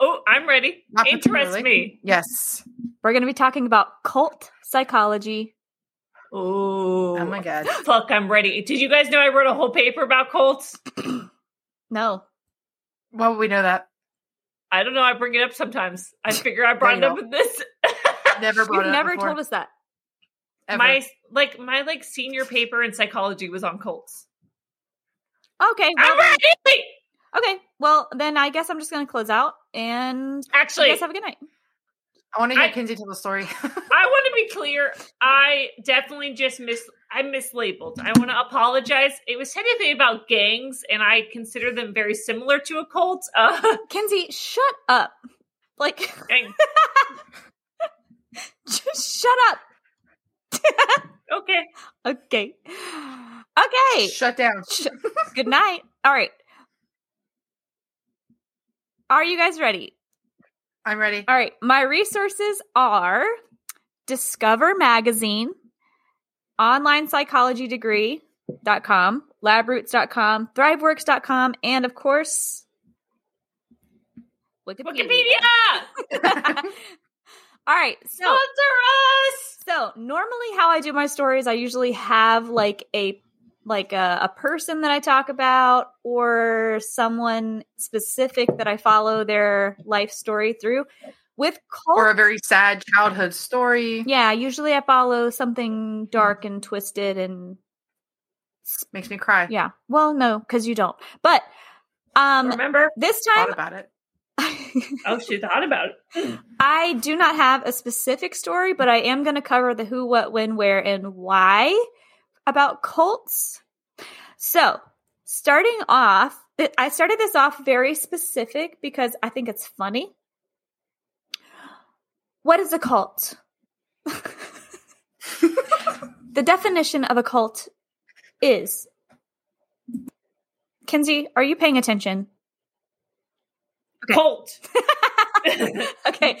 D: Oh, I'm ready.
C: Not
D: Interest me.
C: Yes.
E: We're going to be talking about cult psychology.
D: Oh,
C: Oh my god.
D: Fuck, I'm ready. Did you guys know I wrote a whole paper about cults?
E: No,
C: Well, we know that.
D: I don't know. I bring it up sometimes. I figure I brought it up
C: you
D: in this.
C: Never brought
E: you've
C: it
E: never
C: before,
E: told us that.
C: ever.
D: my like my like senior paper in psychology was on cults.
E: Okay, well,
D: I'm ready.
E: okay. Well, then I guess I'm just going to close out and you
D: Actually,
E: guys have a good night.
C: I want to hear
D: I-
C: Kinsey tell the story.
D: I want to be clear. I definitely just mis I mislabeled. I want to apologize. It was technically about gangs, and I consider them very similar to a cult. Uh,
E: Kinsey, shut up. Like, just shut up.
D: okay.
E: Okay. Okay.
C: Shut down.
E: Sh- Good night. All right. Are you guys ready?
C: I'm ready.
E: All right. My resources are Discover Magazine, onlinepsychologydegree.com, labroots.com, thriveworks.com, and of course, Wikipedia.
D: Wikipedia
E: All right. So,
D: sponsor us.
E: so normally how I do my stories, I usually have like a like a, a person that I talk about or someone specific that I follow their life story through. With cult,
C: or a very sad childhood story.
E: yeah, usually I follow something dark and twisted and
C: Makes me cry.
E: yeah. Well, no, because you don't. But um,
D: Remember?
E: this
C: Thought
E: time
C: about it.
D: Oh, she thought about it.
E: I do not have a specific story, but I am going to cover the who, what, when, where, and why about cults. So, starting off, I started this off very specific because I think it's funny. What is a cult? the definition of a cult is Kinsey, are you paying attention?
D: Cult.
E: okay.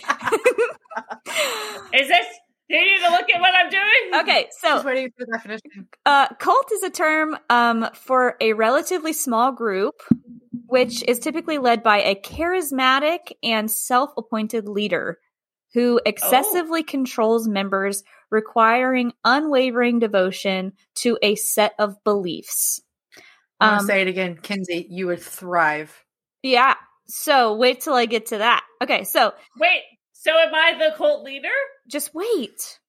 D: Is this? Do you need to look at what I'm doing?
E: okay, so
C: Just waiting for the definition.
E: Uh, cult is a term um, for a relatively small group, which is typically led by a charismatic and self appointed leader who excessively controls members, requiring unwavering devotion to a set of beliefs.
C: I want
E: Um,
C: to say it again, Kinsey. You would thrive.
E: Yeah. So wait till I get to that. Okay. So
D: Wait. So am I the cult leader?
E: just wait.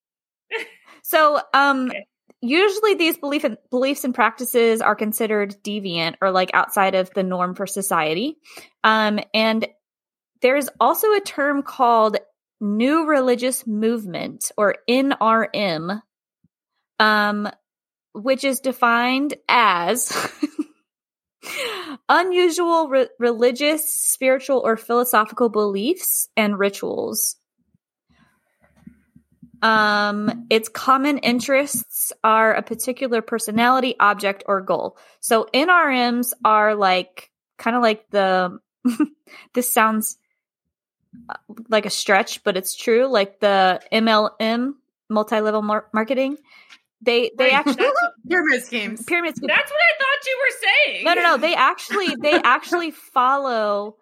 E: so, um,
D: Okay.
E: usually these belief and, beliefs and practices are considered deviant or like outside of the norm for society. Um, and there's also a term called New Religious Movement or NRM, um, which is defined as unusual re- religious, spiritual, or philosophical beliefs and rituals. Um, its common interests are a particular personality, object, or goal. So NRMs are like kind of like the. this sounds uh, like a stretch, but it's true. Like the MLM, multi-level mar- marketing. They they
C: Right,
E: actually
C: pyramid schemes.
E: pyramid scheme.
D: That's what I thought you were saying.
E: No, no, no. They actually they actually follow.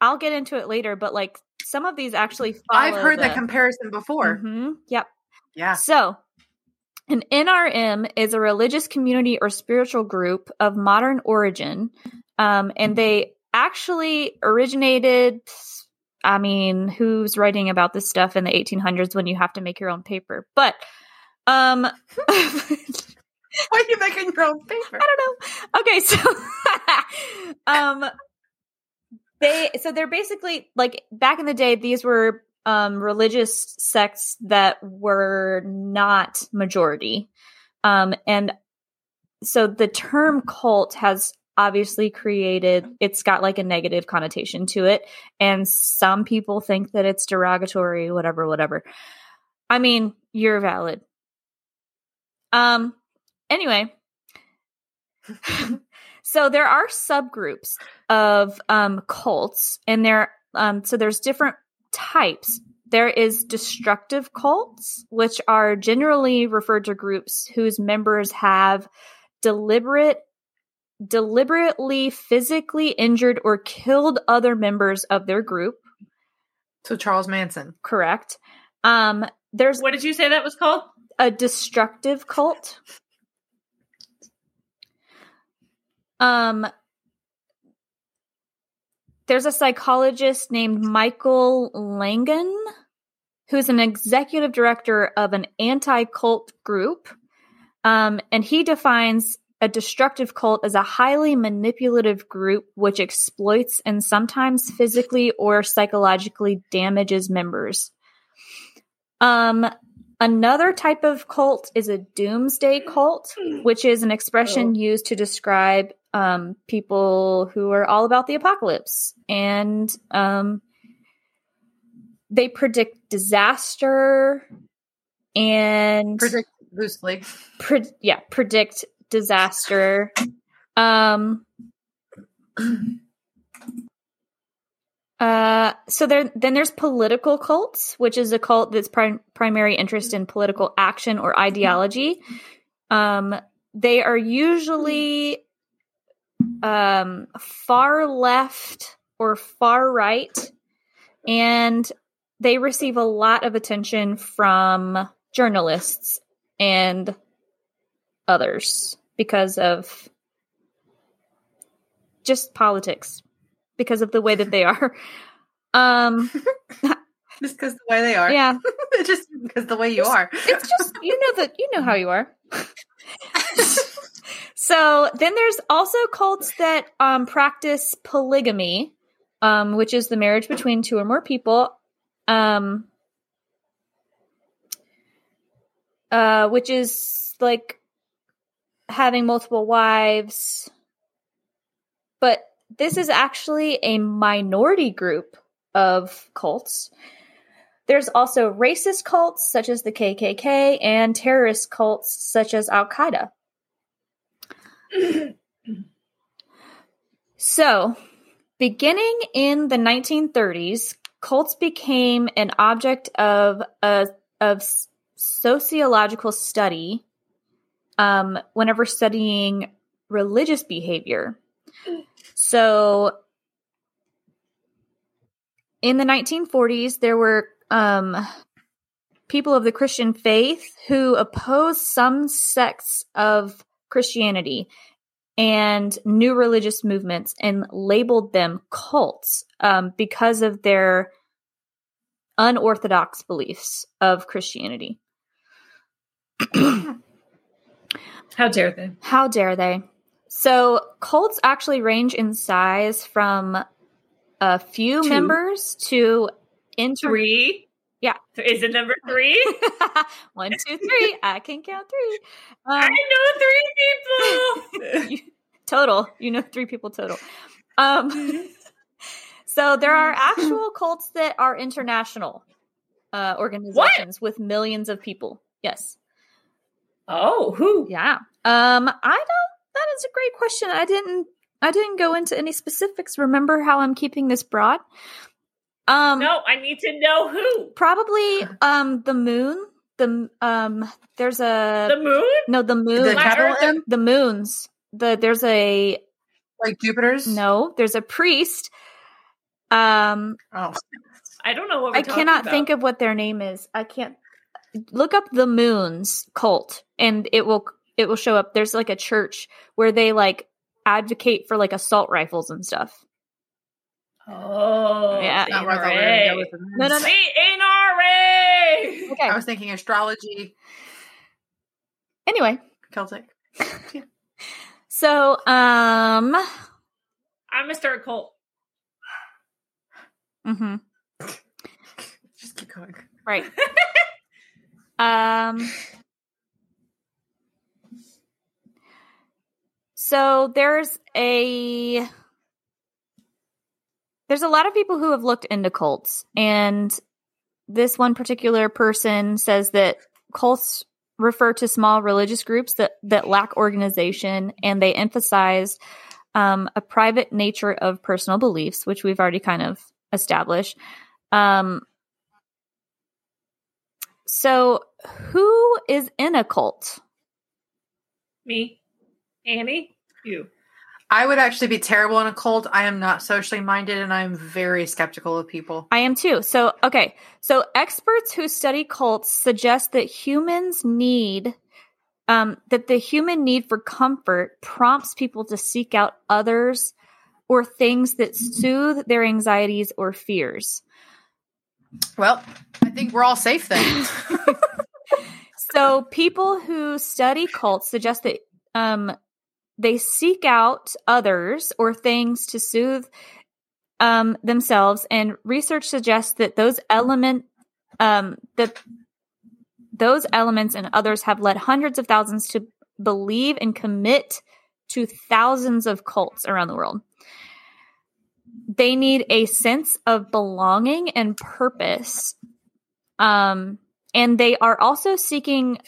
E: I'll get into it later, but like some of these actually follow.
C: I've heard
E: the,
C: that comparison before.
E: Mhm, Yep.
C: Yeah.
E: So, an NRM is a religious community or spiritual group of modern origin, um, and they actually originated. I mean, who's writing about this stuff in the 1800s when you have to make your own paper? But, um,
C: Why are you making your own paper?
E: I don't know. Okay, so um they so they're basically like back in the day these were um religious sects that were not majority. Um and so the term cult has obviously created it's got like a negative connotation to it and some people think that it's derogatory whatever whatever. I mean, you're valid. Um anyway, so there are subgroups of um, cults, and there um, so there's different types. There is destructive cults, which are generally referred to groups whose members have deliberate deliberately physically injured or killed other members of their group
C: So Charles Manson.
E: correct um there's
D: What did you say that was called?
E: a destructive cult. Um there's a psychologist named Michael Langen who's an executive director of an anti-cult group. Um, and he defines a destructive cult as a highly manipulative group which exploits and sometimes physically or psychologically damages members. Um, Another type of cult is a doomsday cult, which is an expression used to describe um, people who are all about the apocalypse. And um, they predict disaster and
C: Predict loosely.
E: pre- yeah, predict disaster. Um, uh, so there, then there's political cults, which is a cult that's prim- primary interest in political action or ideology. Um, they are usually um, far left or far right, and they receive a lot of attention from journalists and others because of just politics because of the way that they are um
C: Just because the way they are.
E: yeah
C: just because the way you are.
E: it's just you know that you know how you are so then there's also cults that um practice polygamy um which is the marriage between two or more people um uh which is like having multiple wives but this is actually a minority group of cults there's also racist cults such as the KKK and terrorist cults such as Al Qaeda. So, beginning in the 1930s, cults became an object of a of sociological study um, whenever studying religious behavior. So, in the 1940s, there were um, people of the Christian faith who opposed some sects of Christianity and new religious movements and labeled them cults um, because of their unorthodox beliefs of Christianity.
D: How dare they?
E: How dare they? So, cults actually range in size from a few
D: Two.
E: members to inter-
D: Three?
E: Yeah.
D: Is it number three?
E: One, two, three. I can count three.
D: I
E: Um,
D: know three people.
E: you- total. You know, three people total. Um, so there are actual cults that are international. uh, organizations with millions of people. Yes.
D: Oh, who?
E: Yeah. Um, I don't. That is a great question. I didn't. I didn't go into any specifics. Remember how I'm keeping this broad. Um,
D: No, I need to know who.
E: probably um the moon. The um, there's a
D: The moon?
E: no the moon.
C: The
D: Flat
C: capital
D: Earth-
C: M,
E: the moons. The there's a
C: like Jupiter's.
E: no. There's a priest. Um,
C: Oh,
D: I don't know what we're
E: I cannot think of what their name is. I can't look up the moons cult and it will it will show up. There's like a church where they like advocate for like assault rifles and stuff.
D: Oh,
E: Yeah.
C: not where I thought we were gonna go with the
E: No, no,
C: moons.
E: no.
D: The
E: Okay.
C: I was thinking astrology,
E: Anyway,
C: Celtic.
E: so um
D: I'm gonna start a cult.
E: mhm,
C: Just keep going.
E: right. um So there's a there's a lot of people who have looked into cults and this one particular person says that cults refer to small religious groups that that lack organization and they emphasize um, a private nature of personal beliefs which we've already kind of established. Um, so who is in a cult?
D: Me, Annie, you.
C: I would actually be terrible in a cult. I am not socially minded, and I'm very skeptical of people.
E: I am too. So, okay. So, experts who study cults suggest that humans need, um, that the human need for comfort prompts people to seek out others or things that soothe their anxieties or fears.
C: Well, I think we're all safe then.
E: So, people who study cults suggest that um, they seek out others or things to soothe um, themselves, and research suggests that those element um, that those elements and others have led hundreds of thousands to believe and commit to thousands of cults around the world. They need a sense of belonging and purpose. Um, and they are also seeking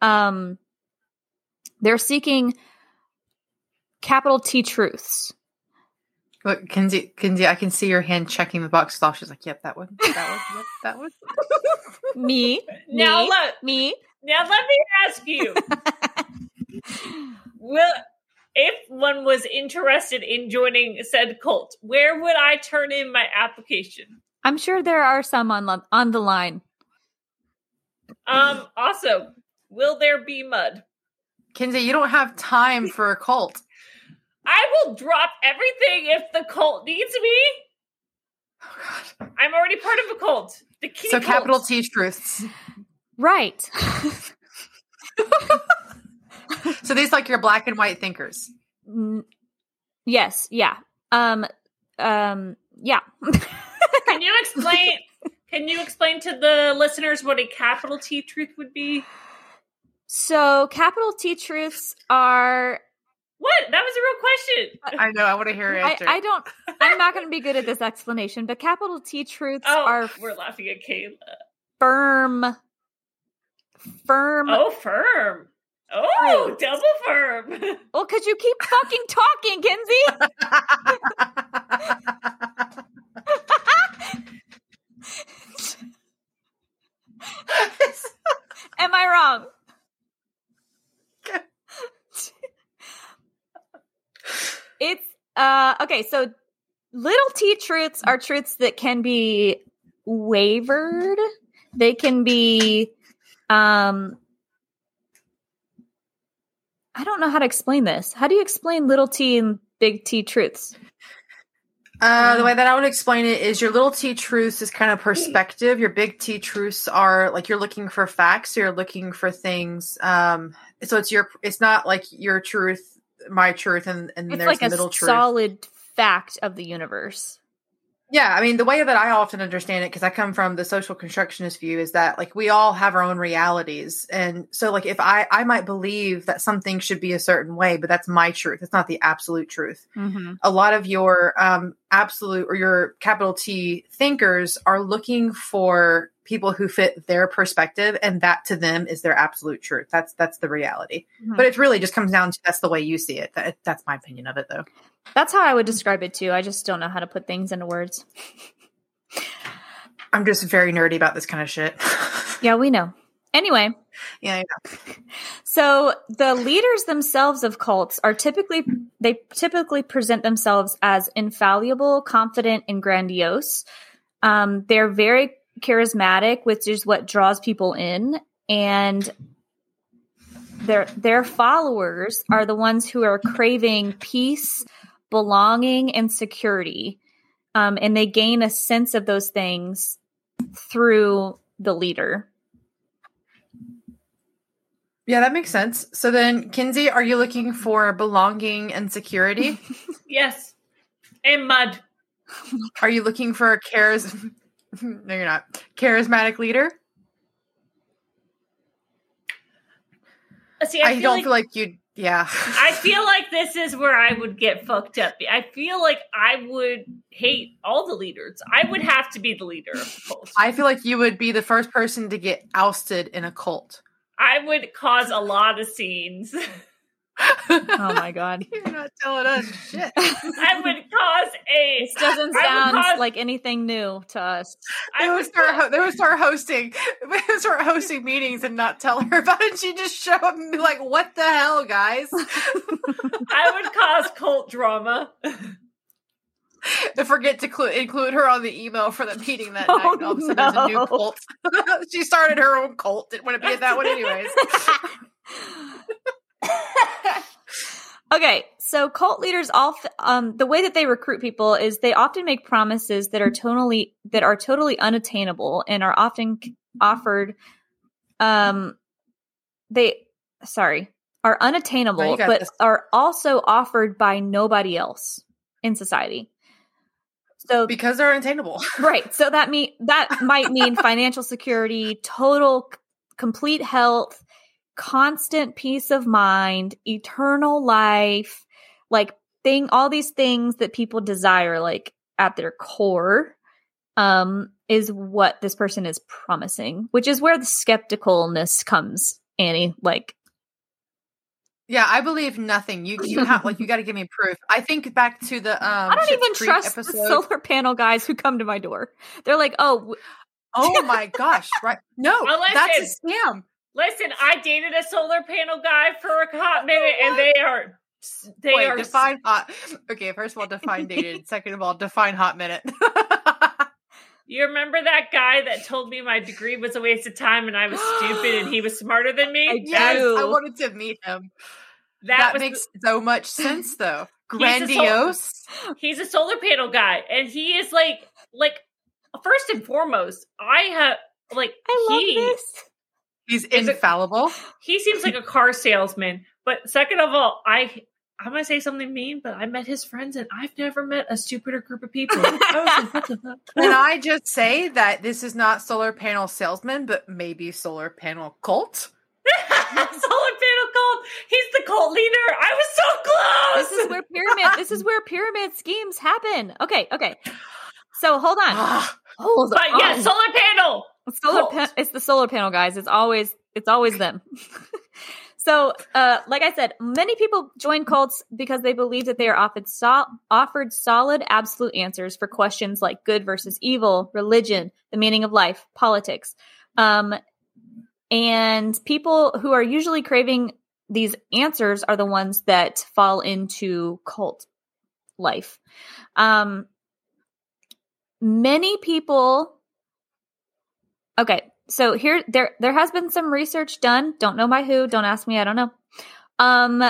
E: um they're seeking capital T truths.
C: Look, Kinsey, Kinsey, I can see your hand checking the box off. She's like, "Yep, that one, that one, yep, that one."
E: Me,
D: Now
E: me,
D: let
E: me.
D: now let me ask you. Will if one was interested in joining said cult, where would I turn in my application?
E: I'm sure there are some on the, on the line.
D: Um. Also, will there be mud?
C: Kinsey, you don't have time for a cult.
D: I will drop everything if the cult needs me.
C: Oh God.
D: I'm already part of a cult. The key.
C: So
D: cult.
C: capital T truths.
E: Right.
C: So these like your black and white thinkers.
E: N- yes, yeah. Um um yeah.
D: Can you explain? Can you explain to the listeners what a capital T truth would be?
E: so capital T truths are
D: What? That was a real question.
C: I know. I want to hear your
E: I,
C: answer.
E: I don't I'm not going to be good at this explanation, but capital T truths
D: Oh,
E: are
D: we're laughing at Kayla.
E: firm firm
D: Oh, firm. Oh, double firm.
E: Well, cuz you keep fucking talking, Kinsey. Am I wrong? It's uh okay, so little t truths are truths that can be wavered. They can be um I don't know how to explain this. How do you explain little t and big T truths?
C: Uh, the way that I would explain it is your little T truths is kind of perspective. Your big T truths are like you're looking for facts. You're looking for things. Um, so it's your. It's not like your truth, my truth, and and
E: It's
C: there's
E: like
C: the
E: a
C: middle truth.
E: solid fact of the universe.
C: Yeah, I mean the way that I often understand it because I come from the social constructionist view is that like we all have our own realities, and so like if I I might believe that something should be a certain way, but that's my truth. It's not the absolute truth.
E: Mm-hmm.
C: a lot of your um, absolute or your capital T thinkers are looking for people who fit their perspective and that to them is their absolute truth. That's that's the reality.
E: Mhm.
C: But it really just comes down to that's the way you see it. That, that's my opinion of it though.
E: That's how I would describe it too. I just don't know how to put things into words.
C: I'm just very nerdy about this kind of shit.
E: Yeah, we know. Anyway,
C: yeah, yeah.
E: so the leaders themselves of cults are typically they typically present themselves as infallible, confident, and grandiose. Um, they're very charismatic, which is what draws people in, and their their followers are the ones who are craving peace, belonging, and security, um, and they gain a sense of those things through the leader.
C: Yeah, that makes sense. So then, Kinsey, are you looking for belonging and security?
D: Yes. And mud.
C: are you looking for a charis? no, you're not. Charismatic leader.
D: See, I,
C: I,
D: feel
C: don't
D: like,
C: feel like you. Yeah.
D: I feel like this is where I would get fucked up. I feel like I would hate all the leaders. I would have to be the leader of the cult.
C: I feel like you would be the first person to get ousted in a cult.
D: I would cause a lot of scenes.
E: Oh my god.
C: You're not telling us shit.
D: I would cause a.
E: This doesn't sound
D: cause-
E: like anything new to us.
D: I
C: would
D: would
C: start. Ho- they would start hosting. They would start hosting meetings and not tell her about it. She just show up and be like, "What the hell, guys?"
D: I would cause cult drama.
C: and forget to clu- include her on the email for the meeting that
E: Oh,
C: night. And all of a sudden, there's a new cult. she started her own cult. Didn't want to be in that one, anyways.
E: okay, so cult leaders all um the way that they recruit people is they often make promises that are totally that are totally unattainable and are often offered um they sorry are unattainable but
C: this.
E: are also offered by nobody else in society. So
C: because they're unattainable.
E: Right. So that mean that might mean financial security, total complete health, constant peace of mind, eternal life, like thing all these things that people desire like at their core um is what this person is promising, which is where the skepticalness comes, Annie. Like
C: Yeah, I believe nothing. You you have like you got to give me proof. I think back to the um.
E: I don't
C: Schitt's
E: even
C: Creek
E: trust the solar panel guys who come to my door. They're like, "Oh, w-
C: Oh my gosh! Right? No,
D: Well,
C: that's a scam.
D: Listen, I dated a solar panel guy for a hot minute, and they are they
C: Wait,
D: are
C: define hot. Okay, first of all, define dated. Second of all, define hot minute.
D: You remember that guy that told me my degree was a waste of time and I was stupid and he was smarter than me?
E: I
C: yes, I wanted to meet him.
D: that
C: That, makes so much sense, though.
D: He's a
C: Grandiose.
D: he's a solar panel guy and he is like like first and foremost, I have like
E: I love
D: he
E: this."
C: He's
D: Is it-
C: infallible.
D: he seems like a car salesman. But second of all, I I'm gonna say something mean, but I met his friends and I've never met a stupider group of people. I like, what the fuck?
C: Can I just say that this is not solar panel salesman, but maybe solar panel cult?
D: solar panel cult. He's the cult leader. I was so close.
E: This is where pyramid this is where pyramid schemes happen. Okay, okay. So hold on. Hold
D: but yeah, solar panel.
E: Solar pa- it's the solar panel guys. It's always it's always them. so, uh like I said, many people join cults because they believe that they are offered sol- offered solid absolute answers for questions like good versus evil, religion, the meaning of life, politics. Um and people who are usually craving these answers are the ones that fall into cult life. Um, many people. Okay, so here there there has been some research done. Don't know by who. Don't ask me. I don't know. Um,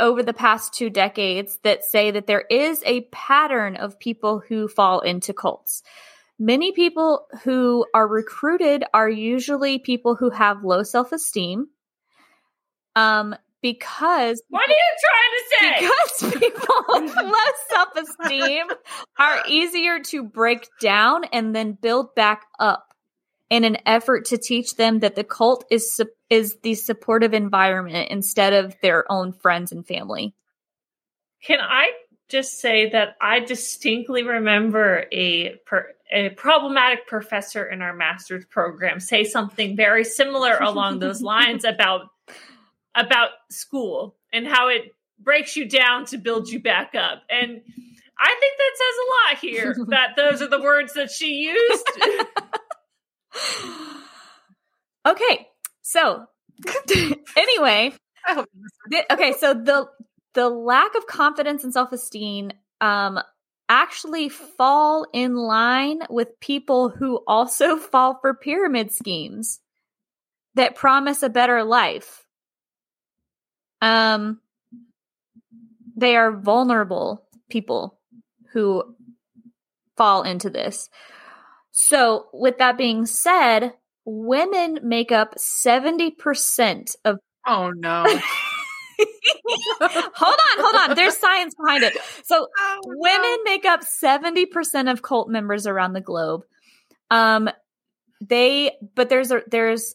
E: over the past two decades, that say that there is a pattern of people who fall into cults. Many people who are recruited are usually people who have low self esteem. Um, because
D: What are you trying to say?
E: because people with low self esteem are easier to break down and then build back up in an effort to teach them that the cult is is the supportive environment instead of their own friends and family.
D: Can I just say that I distinctly remember a per- a problematic professor in our master's program say something very similar along those lines about about school and how it breaks you down to build you back up. And I think that says a lot here that those are the words that she used.
E: okay, so anyway, okay, so the the lack of confidence and self esteem um actually fall in line with people who also fall for pyramid schemes that promise a better life. Um, they are vulnerable people who fall into this. So, with that being said, women make up 70% of
C: Oh no.
E: hold on, hold on. There's science behind it. So
C: Oh, no.
E: women make up 70% of cult members around the globe. Um they but there's a there's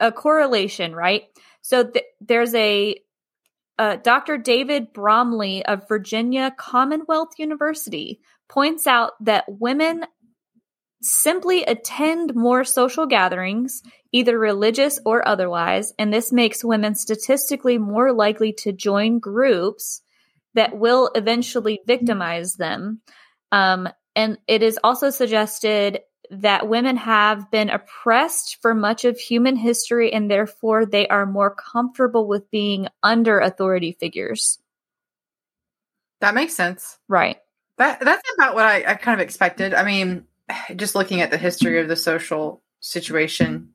E: a correlation, right? So th- there's a uh, Dr. David Bromley of Virginia Commonwealth University points out that women simply attend more social gatherings, either religious or otherwise, and this makes women statistically more likely to join groups that will eventually victimize them. Um, and it is also suggested that women have been oppressed for much of human history and therefore they are more comfortable with being under authority figures.
C: that makes sense.
E: Right.
C: That that's about what I, I kind of expected. I mean, just looking at the history of the social situation.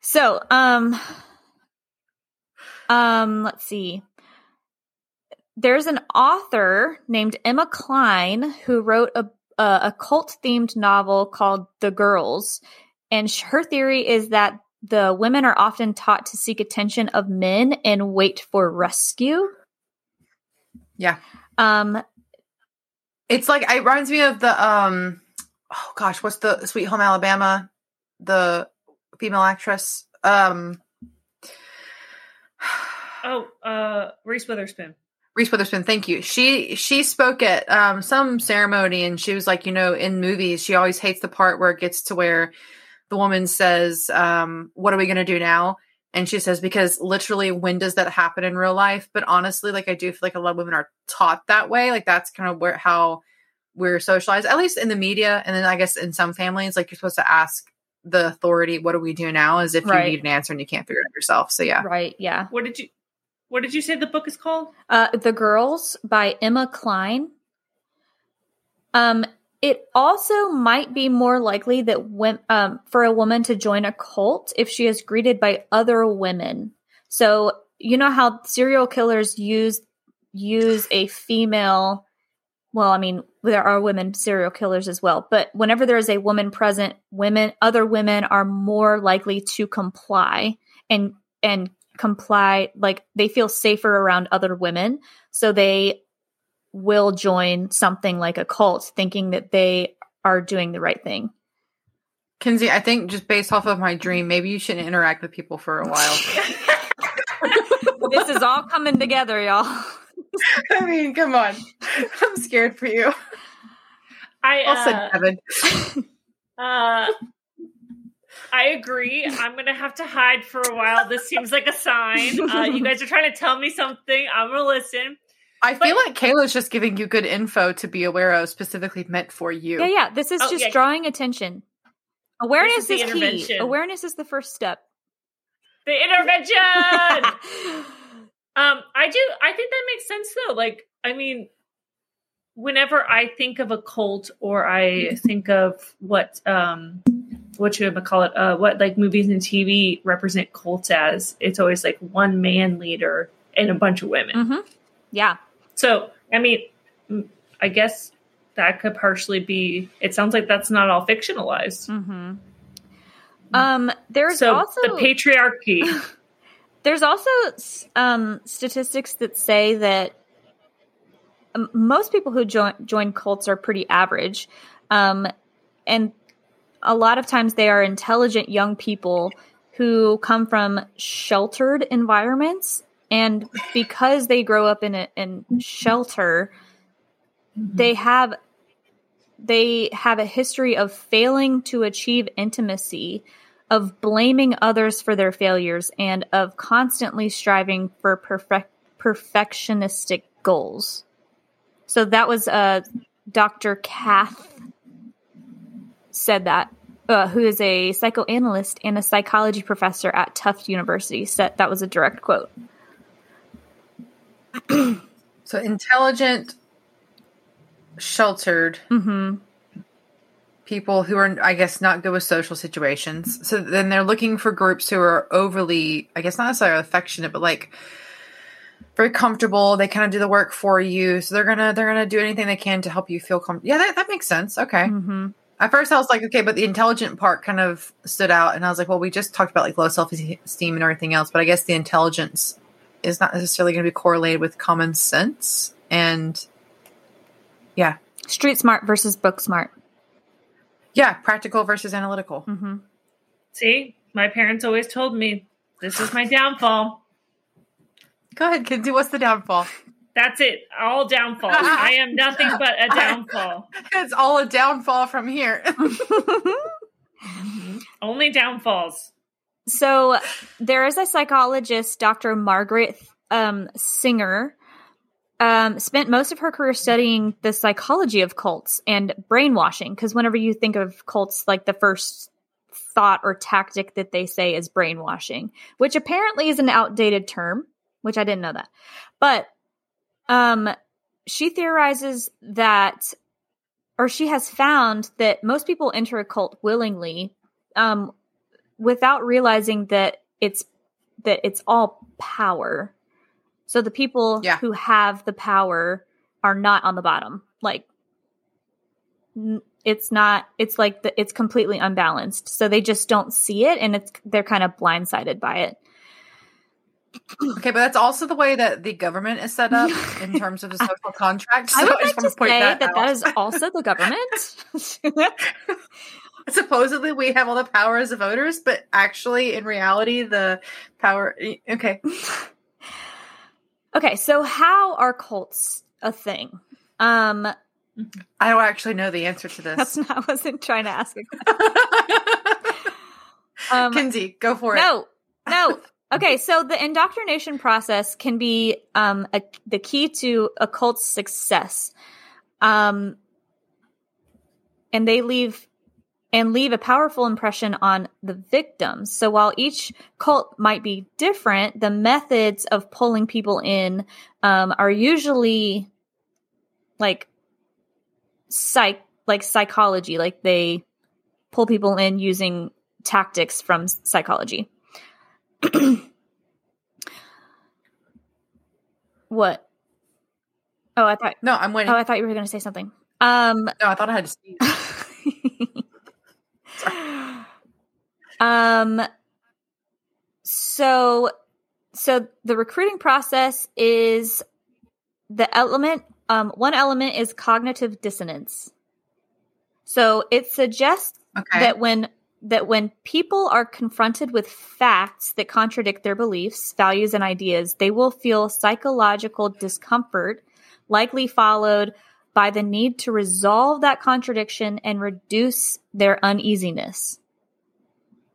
E: So, um, um, let's see. There's an author named Emma Cline who wrote a a, a cult themed novel called The Girls, and sh- her theory is that the women are often taught to seek attention of men and wait for rescue.
C: Yeah.
E: Um,
C: It's like it reminds me of the um oh gosh, what's the Sweet Home Alabama? The female actress. Um
D: oh, uh, Reese Witherspoon.
C: Reese Witherspoon, thank you. She she spoke at um, some ceremony and she was like, you know, in movies, she always hates the part where it gets to where the woman says, um, "What are we going to do now?" And she says, "Because literally, when does that happen in real life?" But honestly, like I do feel like a lot of women are taught that way. Like that's kind of where how we're socialized, at least in the media, and then I guess in some families, like you're supposed to ask the authority, "What do we do now?" As if
E: Right.
C: you need an answer and you can't figure it out yourself. So yeah,
E: right. Yeah.
D: What did you What did you say the book is called?
E: Uh, the Girls by Emma Cline. Um, it also might be more likely that when, um, for a woman to join a cult if she is greeted by other women. So you know how serial killers use use a female. Well, I mean, there are women serial killers as well, but whenever there is a woman present, women, other women are more likely to comply and and comply like they feel safer around other women. So they will join something like a cult thinking that they are doing the right thing.
C: Kinsey, I think just based off of my dream, maybe you shouldn't interact with people for a while.
E: this is all coming together y'all
C: I mean, come on. I'm scared for you.
D: I
C: Also,
D: uh,
C: Kevin.
D: uh, I agree. I'm gonna have to hide for a while. This seems like a sign. Uh, you guys are trying to tell me something. I'm gonna listen.
C: I feel like Kayla's just giving you good info to be aware of, specifically meant for you.
E: yeah yeah this is
D: Oh,
E: just
D: yeah.
E: drawing attention awareness
D: This
E: is,
D: is
E: key awareness is the first step
D: The intervention. Um, I do. I think that makes sense though. Like, I mean, whenever I think of a cult or I think of what um what should I call it? Uh, what like movies and TV represent cults as? It's always like one man leader and a bunch of women.
E: mm-hmm. yeah
D: So, I mean, I guess that could partially be. It sounds like that's not all fictionalized.
E: mm-hmm. um there's
D: so
E: also
D: the patriarchy.
E: There's also um, statistics that say that um, most people who join join cults are pretty average, um, and a lot of times they are intelligent young people who come from sheltered environments, and because they grow up in a in shelter, they have they have a history of failing to achieve intimacy, of blaming others for their failures, and of constantly striving for perfect perfectionistic goals. So that was uh, Dr. Kath said that, uh, who is a psychoanalyst and a psychology professor at Tufts University. Said that was a direct quote.
C: So intelligent, sheltered
E: hmm
C: people who are, I guess, not good with social situations. So then they're looking for groups who are overly, I guess, not necessarily affectionate, but like very comfortable. They kind of do the work for you, so they're gonna they're gonna do anything they can to help you feel comfortable. Yeah, that, that makes sense. Okay.
E: hmm
C: At first, I was like, okay, but the intelligent part kind of stood out, and I was like, well, we just talked about like low self esteem and everything else, but I guess the intelligence is not necessarily going to be correlated with common sense. And yeah,
E: Street smart versus book smart.
C: Yeah, practical versus analytical.
E: hmm
D: See, my parents always told me this is my downfall.
C: Go ahead, Kinsey. What's the downfall?
D: That's it. All downfalls. I am nothing but a downfall.
C: It's all a downfall from here.
D: Only downfalls.
E: So there is a psychologist, Dr. Margaret um, Singer, um, spent most of her career studying the psychology of cults and brainwashing. Because whenever you think of cults, like the first thought or tactic that they say is brainwashing, which apparently is an outdated term, which I didn't know that. But um, she theorizes that, or she has found that most people enter a cult willingly, um, without realizing that it's that it's all power. So the people
C: Yeah.
E: who have the power are not on the bottom. Like it's not it's like the, it's completely unbalanced. So they just don't see it and it's they're kind of blindsided by it.
C: okay, but that's also the way that the government is set up in terms of the social contract.
E: I
C: So
E: would
C: just
E: like to
C: wanna point
E: say that that,
C: out.
E: is also the government.
C: supposedly we have all the power as the voters, but actually in reality the power okay.
E: Okay, so how are cults a thing? Um
C: I don't actually know the answer to
E: that's
C: this.
E: not I wasn't trying to ask a um,
C: Kinsey, go for it.
E: No, no. Okay, so the indoctrination process can be um, a, the key to a cult's success, um, and they leave and leave a powerful impression on the victims. So while each cult might be different, the methods of pulling people in um, are usually like psych like psychology, like they pull people in using tactics from psychology. what? Oh, I thought.
C: No, I'm waiting.
E: Oh, I thought you were going to say something. Um.
C: no, I thought I had to sneeze.
E: um. So, so the recruiting process is the element. Um, one element is cognitive dissonance. So it suggests
C: Okay.
E: that when that when people are confronted with facts that contradict their beliefs, values, and ideas, they will feel psychological discomfort, likely followed by the need to resolve that contradiction and reduce their uneasiness.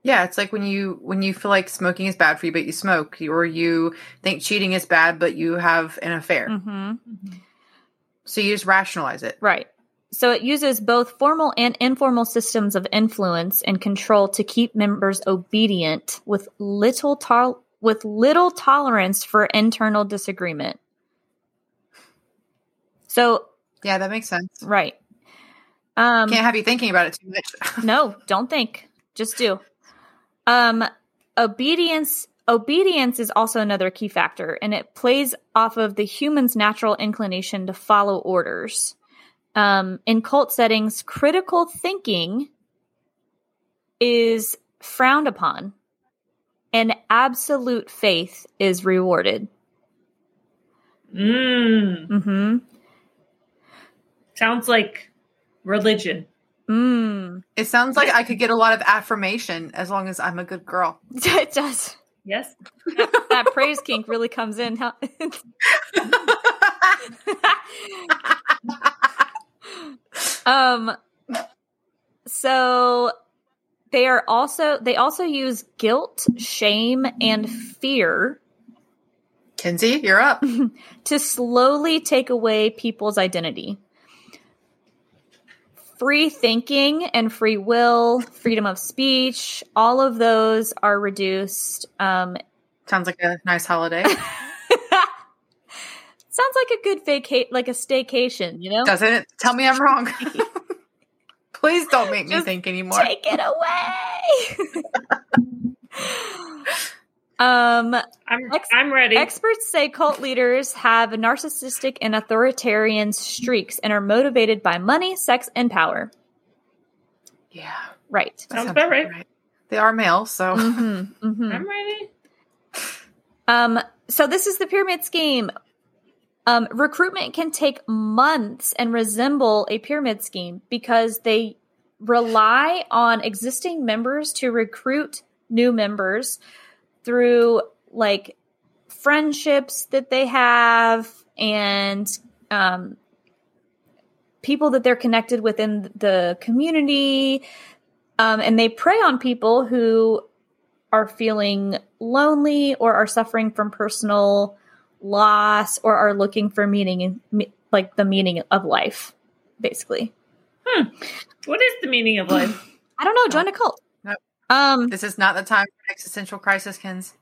C: Yeah, it's like when you when you feel like smoking is bad for you, but you smoke, or you think cheating is bad, but you have an affair.
E: Mm-hmm.
C: So you just rationalize it.
E: Right. So it uses both formal and informal systems of influence and control to keep members obedient with little tol- with little tolerance for internal disagreement. So,
C: Yeah, that makes sense.
E: right. Um
C: Can't have you thinking about it too much.
E: no, don't think. Just do. Um obedience obedience is also another key factor and it plays off of the human's natural inclination to follow orders. Um in cult settings, critical thinking is frowned upon and absolute faith is rewarded.
D: Mm.
E: Mhm.
D: Sounds like religion.
E: Mm.
C: it sounds like I could get a lot of affirmation as long as I'm a good girl.
E: it does.
D: Yes.
E: That, that praise kink really comes in. Um so they are also they also use guilt, shame, and fear
C: Kinsey, you're up.
E: to slowly take away people's identity. Free thinking and free will, freedom of speech, all of those are reduced. Um,
C: Sounds like a nice holiday.
E: sounds like a good vacate, like a staycation, you know?
C: Doesn't it? Tell me I'm wrong. Please don't make me
E: Just
C: think anymore.
E: Take it away. um,
D: I'm
E: Ex-
D: I'm ready.
E: Experts say cult leaders have narcissistic and authoritarian streaks and are motivated by money, sex, and power.
C: yeah.
E: Right.
C: that
D: Sounds about right.
C: They are male, so
E: Mm-hmm, mm-hmm.
D: I'm ready.
E: Um, so this is the pyramid scheme. Um, recruitment can take months and resemble a pyramid scheme because they rely on existing members to recruit new members through like friendships that they have and um, people that they're connected within the community. Um, and they prey on people who are feeling lonely or are suffering from personal loss or are looking for meaning in me- like the meaning of life basically
D: What is the meaning of life?
E: i don't know join a cult. Um
C: this is not the time for existential crisis, Kins.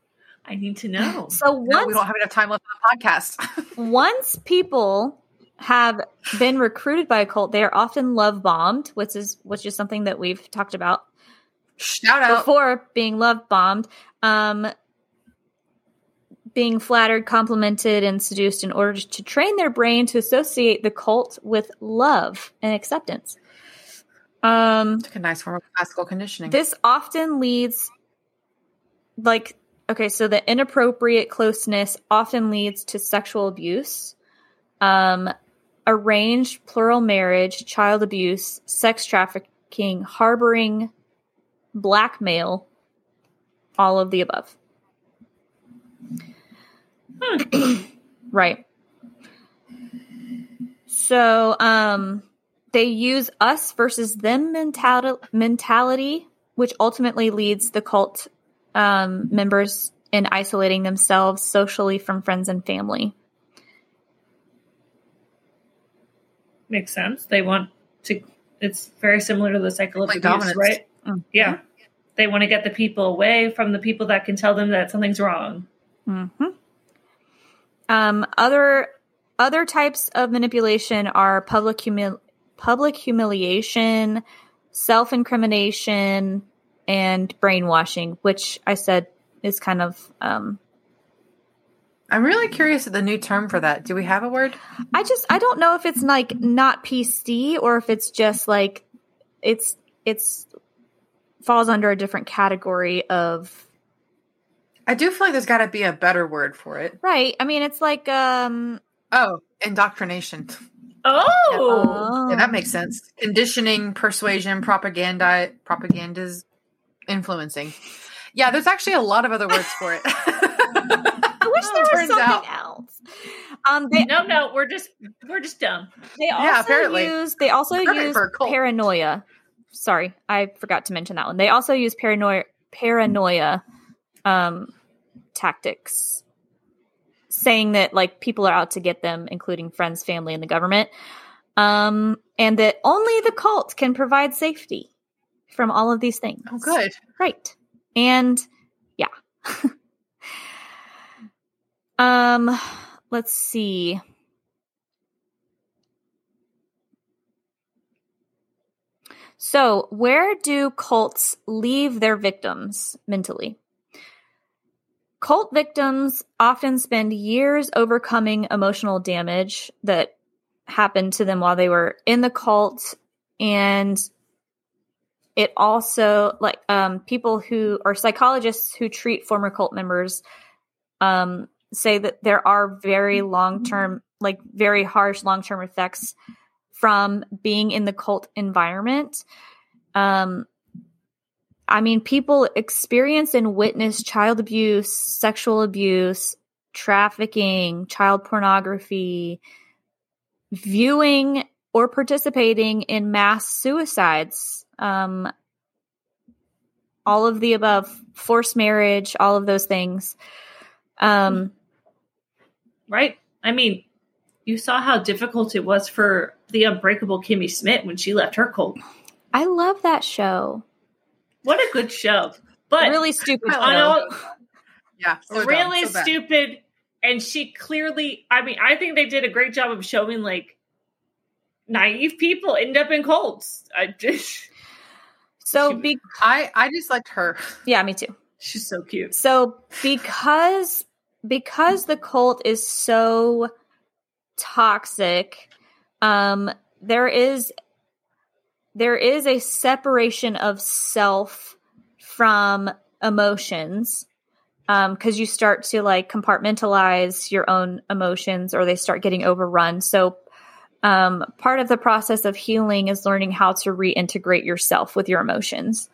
D: I need to know.
E: so
C: No, we don't have enough time left on the podcast.
E: once people have been recruited by a cult they are often love bombed which is which is something that we've talked about
C: Shout out.
E: before being love bombed um being flattered complimented and seduced in order to train their brain to associate the cult with love and acceptance um
C: Took a nice form of classical conditioning.
E: this often leads like okay so the inappropriate closeness often leads to sexual abuse um arranged plural marriage child abuse sex trafficking harboring blackmail all of the above. Right. So um they use us versus them mentality, mentality which ultimately leads the cult um, members in isolating themselves socially from friends and family.
D: Makes sense. They want to. It's very similar to the cycle of
C: Like
D: abuse,
C: dominance.
D: right?
E: Mm.
D: Yeah. They want to get the people away from the people that can tell them that something's wrong.
E: hmm Um, other other types of manipulation are public humil- public humiliation, self incrimination, and brainwashing, which I said is kind of um,
C: I'm really curious at the new term for that. Do we have a word?
E: I just I don't know if it's like not PC or if it's just like it's it's falls under a different category of
C: I do feel like there's got to be a better word for it.
E: right. I mean, it's like um
C: Oh, indoctrination.
D: Oh,
C: Yeah, that makes sense. Conditioning, persuasion, propaganda, propaganda's influencing. Yeah, there's actually a lot of other words for it.
E: I wish there was something
C: out.
E: else. Um, they
D: no, no, we're just we're just dumb.
E: they also
C: Yeah, apparently.
E: use they also
C: Perfect
E: use
C: for a cult.
E: paranoia. Sorry, I forgot to mention that one. They also use paranoia paranoia um, tactics, saying that like people are out to get them, including friends, family, and the government, um, and that only the cult can provide safety from all of these things.
C: oh, good.
E: Right. And yeah. um let's see. So, where do cults leave their victims mentally? Cult victims often spend years overcoming emotional damage that happened to them while they were in the cult. And it also like um people who are psychologists who treat former cult members um say that there are very long-term like very harsh long-term effects from being in the cult environment. Um i mean people experience and witness child abuse sexual abuse trafficking child pornography viewing or participating in mass suicides. Um, all of the above, forced marriage, all of those things. Um,
D: Right? I mean, you saw how difficult it was for the unbreakable Kimmy Schmidt when she left her cult.
E: I love that show.
D: What a good show. But
E: really stupid.
C: I
E: show.
D: I
C: Yeah. so dumb,
D: really
C: so
D: stupid and she clearly i mean i think they did a great job of showing like naive people end up in cults i just
E: So, be-
C: I I just liked her.
E: yeah, me too.
D: she's so cute
E: So because because the cult is so toxic, um, there is there is a separation of self from emotions because you start to like compartmentalize your own emotions or they start getting overrun. So um, part of the process of healing is learning how to reintegrate yourself with your emotions.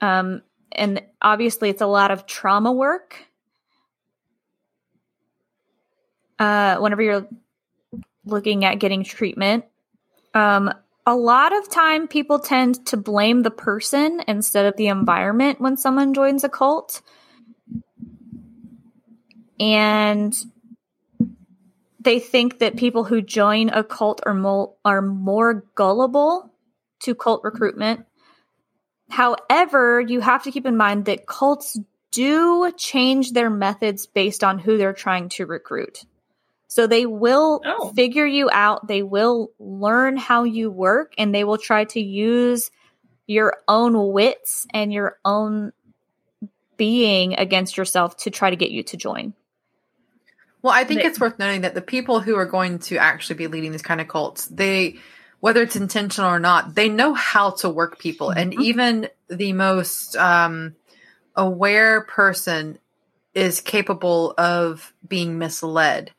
E: Um, and obviously it's a lot of trauma work. Uh, whenever you're looking at getting treatment um, a lot of time people tend to blame the person instead of the environment when someone joins a cult and they think that people who join a cult are more are more gullible to cult recruitment However, you have to keep in mind that cults do change their methods based on who they're trying to recruit. So they will
D: Oh.
E: figure you out, they will learn how you work, and they will try to use your own wits and your own being against yourself to try to get you to join.
C: Well, I think
D: They-
C: it's worth noting that the people who are going to actually be leading these kind of cults, they, whether it's intentional or not, they know how to work people. And
E: Mhm.
C: even the most um, aware person is capable of being misled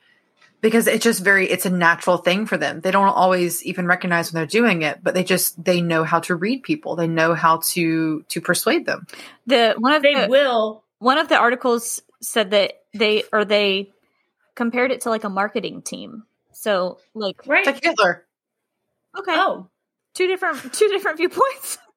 C: because it's just very, it's a natural thing for them. They don't always even recognize when they're doing it, but they just, they know how to read people. They know how to, to persuade them.
E: The one of
D: they
E: the,
D: will
E: one of the articles said that they or they compared it to like a marketing team. So like
D: right
C: It's like Hitler.
E: okay,
D: oh
E: two different two different viewpoints.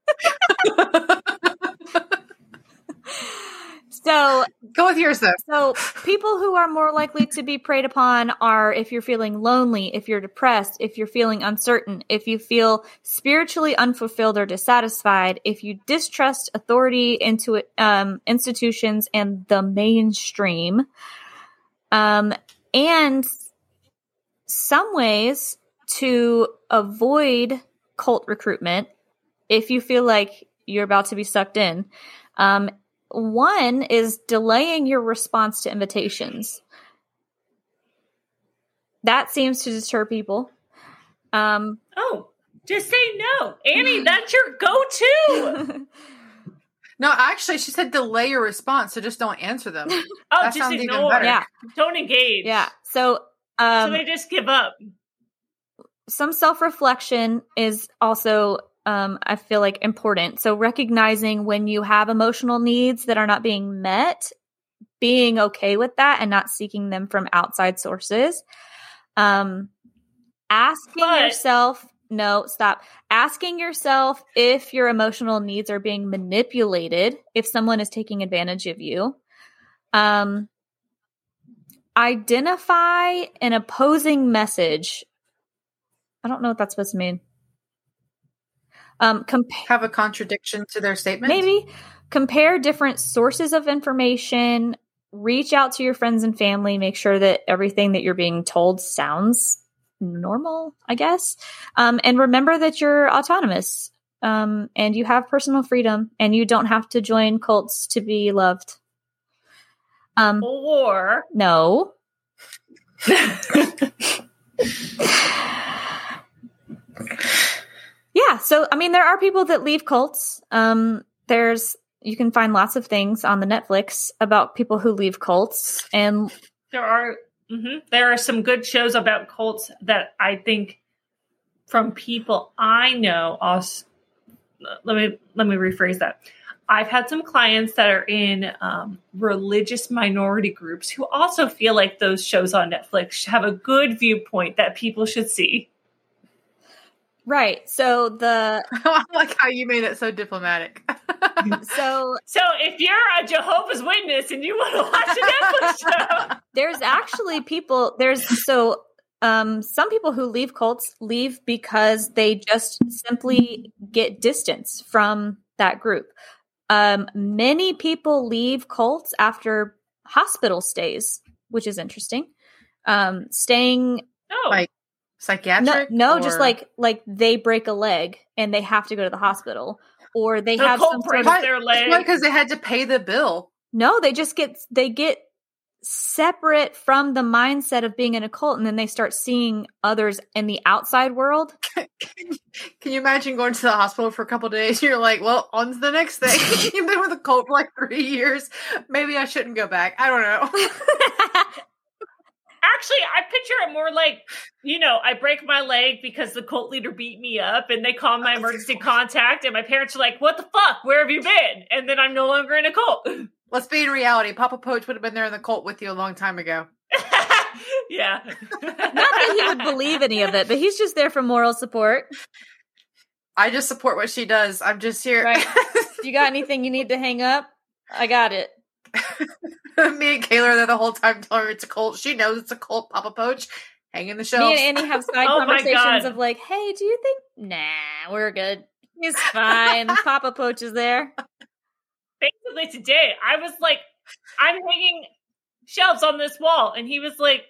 E: so
C: Go with yours though.
E: so people who are more likely to be preyed upon are if you're feeling lonely, if you're depressed, if you're feeling uncertain, if you feel spiritually unfulfilled or dissatisfied, if you distrust authority into um, institutions and the mainstream, um, and some ways to avoid cult recruitment if you feel like you're about to be sucked in. Um, one is delaying your response to invitations. That seems to deter people. Um,
D: oh just say no annie that's your go-to
C: No, actually, she said delay your response, so just don't answer them.
D: oh
C: That
D: just
C: sounds even
D: ignore
E: yeah,
D: don't engage
E: yeah. So, um,
D: so they just give up
E: some self reflection is also, um, I feel like, important. So, recognizing when you have emotional needs that are not being met, being okay with that and not seeking them from outside sources. Um, asking
D: But-
E: yourself, no, stop. Asking yourself if your emotional needs are being manipulated, if someone is taking advantage of you. Um, identify an opposing message I don't know what that's supposed to mean. Um, comp-
C: Have a contradiction to their statement.
E: maybe compare different sources of information. Reach out to your friends and family. Make sure that everything that you're being told sounds normal. I guess. Um, and remember that you're autonomous. Um, and you have personal freedom, and you don't have to join cults to be loved. Um,
D: or
E: no. yeah so i mean there are people that leave cults um there's you can find lots of things on the netflix about people who leave cults and
D: there are mhm, there are some good shows about cults that I think from people I know. Also, let me let me rephrase that. I've had some clients that are in um, religious minority groups who also feel like those shows on Netflix have a good viewpoint that people should see.
E: Right. So the
C: I like how you made it so diplomatic.
E: so
D: So if you're a Jehovah's Witness and you want to watch a Netflix show,
E: there's actually people there's so um some people who leave cults leave because they just simply get distance from that group. Um many people leave cults after hospital stays, which is interesting. Um staying
D: no.
C: Like,
E: no,
C: Psychiatric?
E: no just
C: or-
E: like like they break a leg and they have to go to the hospital or they
D: The
E: have
D: cult
E: some sort
D: breaks
E: of
D: their leg.
C: Because they had to pay the bill.
E: No, they just get they get separate from the mindset of being in a cult and then they start seeing others in the outside world.
C: Can you imagine going to the hospital for a couple days? You're like, well, on to the next thing. You've been with a cult for like three years. Maybe I shouldn't go back. I don't know.
D: Actually, I picture it more like, you know, I break my leg because the cult leader beat me up and they call my emergency contact and my parents are like, what the fuck? Where have you been? And then I'm no longer in a cult.
C: Let's be in reality. Papa Poach would have been there in the cult with you a long time ago.
D: yeah.
E: Not that he would believe any of it, but he's just there for moral support.
C: I just support what she does. I'm just here.
E: Right. You got anything you need to hang up? I got it.
C: Me and Kayla are there the whole time telling her it's a cult. She knows it's a cult, Papa Poach. Hanging the shelves.
E: Me and Annie have side
D: Oh
E: conversations of like, hey, do you think nah, we're good. He's fine. Papa Poach is there.
D: Basically, today I was like, I'm hanging shelves on this wall. And he was like,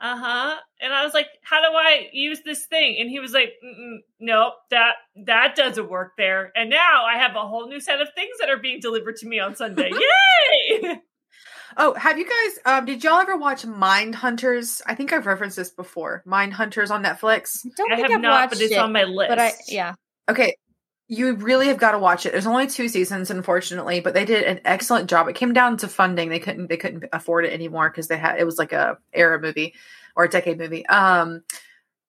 D: uh huh. And I was like, how do I use this thing? And he was like, Mm-mm, no, that that doesn't work there. And now I have a whole new set of things that are being delivered to me on Sunday. Yay!
C: Oh, have you guys? Um, did y'all ever watch Mind Hunters? I think I've referenced this before. Mind Hunters on Netflix.
E: I Don't
D: I
E: think
D: have
E: I've
D: not,
E: watched
D: but it's
E: it,
D: on my list.
E: But I yeah.
C: Okay, you really have got to watch it. There's only two seasons, unfortunately, but they did an excellent job. It came down to funding; they couldn't they couldn't afford it anymore because they had it was like a era movie or a decade movie. Um,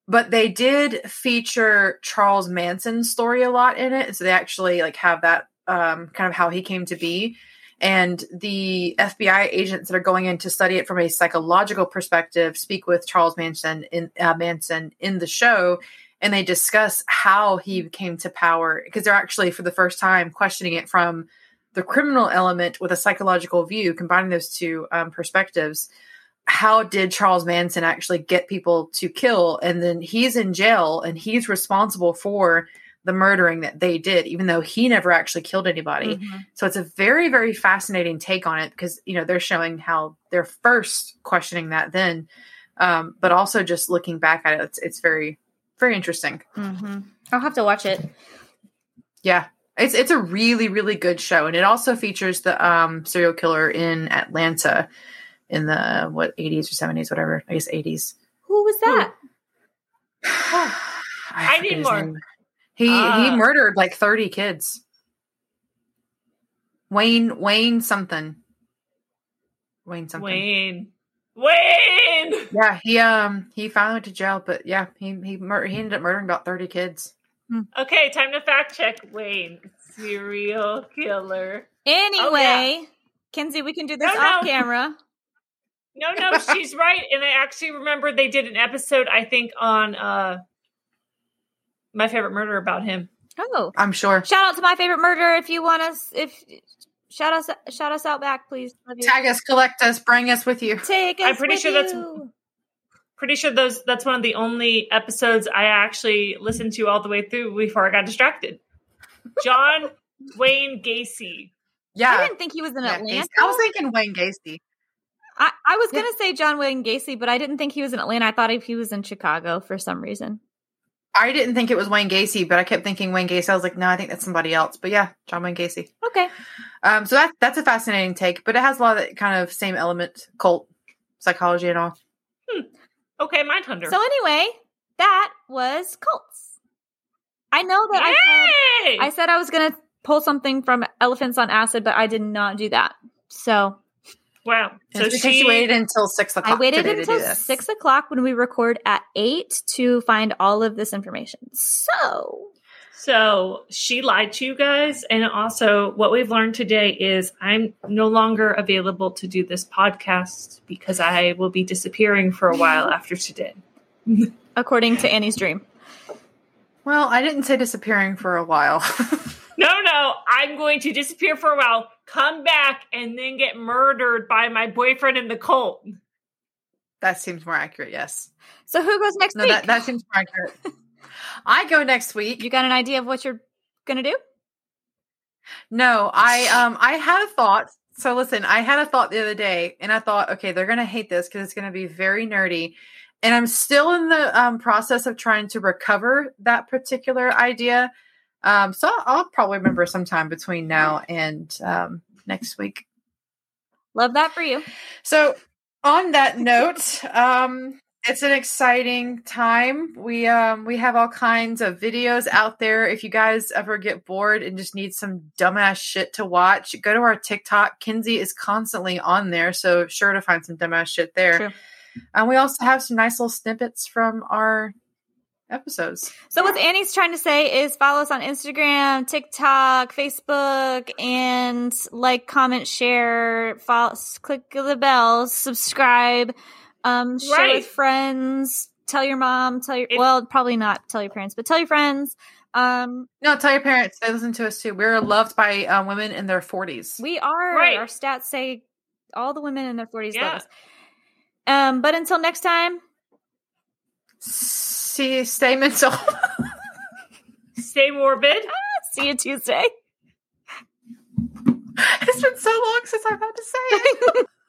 C: but they did feature Charles Manson's story a lot in it, so they actually like have that um kind of how he came to be. And the FBI agents that are going in to study it from a psychological perspective speak with Charles Manson in uh, Manson in the show, and they discuss how he came to power because they're actually for the first time questioning it from the criminal element with a psychological view, combining those two um, perspectives. How did Charles Manson actually get people to kill? And then he's in jail and he's responsible for the murdering that they did, even though he never actually killed anybody.
E: Mhm.
C: So it's a very, very fascinating take on it because you know they're showing how they're first questioning that then, um, but also just looking back at it, it's, it's very, very interesting.
E: Mhm. I'll have to watch it.
C: Yeah, it's it's a really, really good show, and it also features the um, serial killer in Atlanta in the what eighties or seventies, whatever. I guess eighties.
E: Who was that?
D: I need more.
C: He
D: Ah.
C: he murdered like thirty kids. Wayne Wayne something. Wayne something.
D: Wayne. Wayne!
C: Yeah, he um he finally went to jail, but yeah, he he mur- he ended up murdering about thirty kids.
D: Okay, time to fact check Wayne. Serial killer.
E: Anyway, Kinsey, we can do this
D: No,
E: off
D: no.
E: camera.
D: No, no, she's right. And I actually remember they did an episode, I think, on uh my favorite murder about him.
E: Oh,
C: I'm sure.
E: shout out to my favorite murder if you want us. If shout us, shout us out back, please. Love you.
C: Tag us, collect us, bring us with you.
E: Take us
D: I'm pretty
E: with
D: sure that's- Pretty sure those that's one of the only episodes I actually listened to all the way through before I got distracted. John Wayne Gacy.
C: Yeah, I
E: didn't think he was in
C: yeah,
E: Atlanta.
C: Gacy. I was thinking Wayne Gacy.
E: I, I was gonna say John Wayne Gacy, but I didn't think he was in Atlanta. I thought he was in Chicago for some reason.
C: I didn't think it was Wayne Gacy, but I kept thinking Wayne Gacy. I was like, no, I think that's somebody else. But yeah, John Wayne Gacy.
E: Okay.
C: Um, so that that's a fascinating take, but it has a lot of that kind of same element, cult psychology and all.
D: Okay, Mindhunter.
E: So anyway, that was cults. I know that I said I said I was gonna pull something from Elephants on Acid, but I did not do that. So
D: wow.
C: So
D: So she
C: she waited until six o'clock.
E: I waited
C: today to
E: until
C: do this.
E: six o'clock when we record at eight to find all of this information. So
D: So she lied to you guys. And also, what we've learned today is I'm no longer available to do this podcast because I will be disappearing for a while after today.
E: According to Annie's dream.
C: Well, I didn't say disappearing for a while.
D: No, no, I'm going to disappear for a while, come back, and then get murdered by my boyfriend in the cult.
C: that seems more accurate, yes.
E: So who goes next
C: No,
E: week?
C: that, that seems more accurate. I go next week.
E: you got an idea of what you're gonna do?
C: No, I um I had a thought. So listen, I had a thought the other day, and I thought, okay, they're gonna hate this because it's gonna be very nerdy, and I'm still in the um, process of trying to recover that particular idea. Um, so I'll, probably remember sometime between now and um, next week.
E: Love that for you.
C: So on that note, um, it's an exciting time. We um we have all kinds of videos out there. If you guys ever get bored and just need some dumbass shit to watch, go to our TikTok. Kinsey is constantly on there, so sure to find some dumbass shit there.
E: True.
C: And we also have some nice little snippets from our episodes.
E: So what Annie's trying to say is follow us on Instagram, TikTok, Facebook, and like, comment, share, follow, click the bell, subscribe, um, share
D: Right.
E: with friends, tell your mom, tell your
D: If-
E: well, probably not tell your parents, but tell your friends. Um,
C: No, tell your parents they listen to us too. We're loved by uh, women in their forties.
E: we are
D: Right.
E: our stats say all the women in their forties love
D: Yeah.
E: us. Um, but until next time,
C: See, stay mental.
D: Stay morbid.
E: Ah, see you Tuesday.
C: it's been so long since I've had to say it.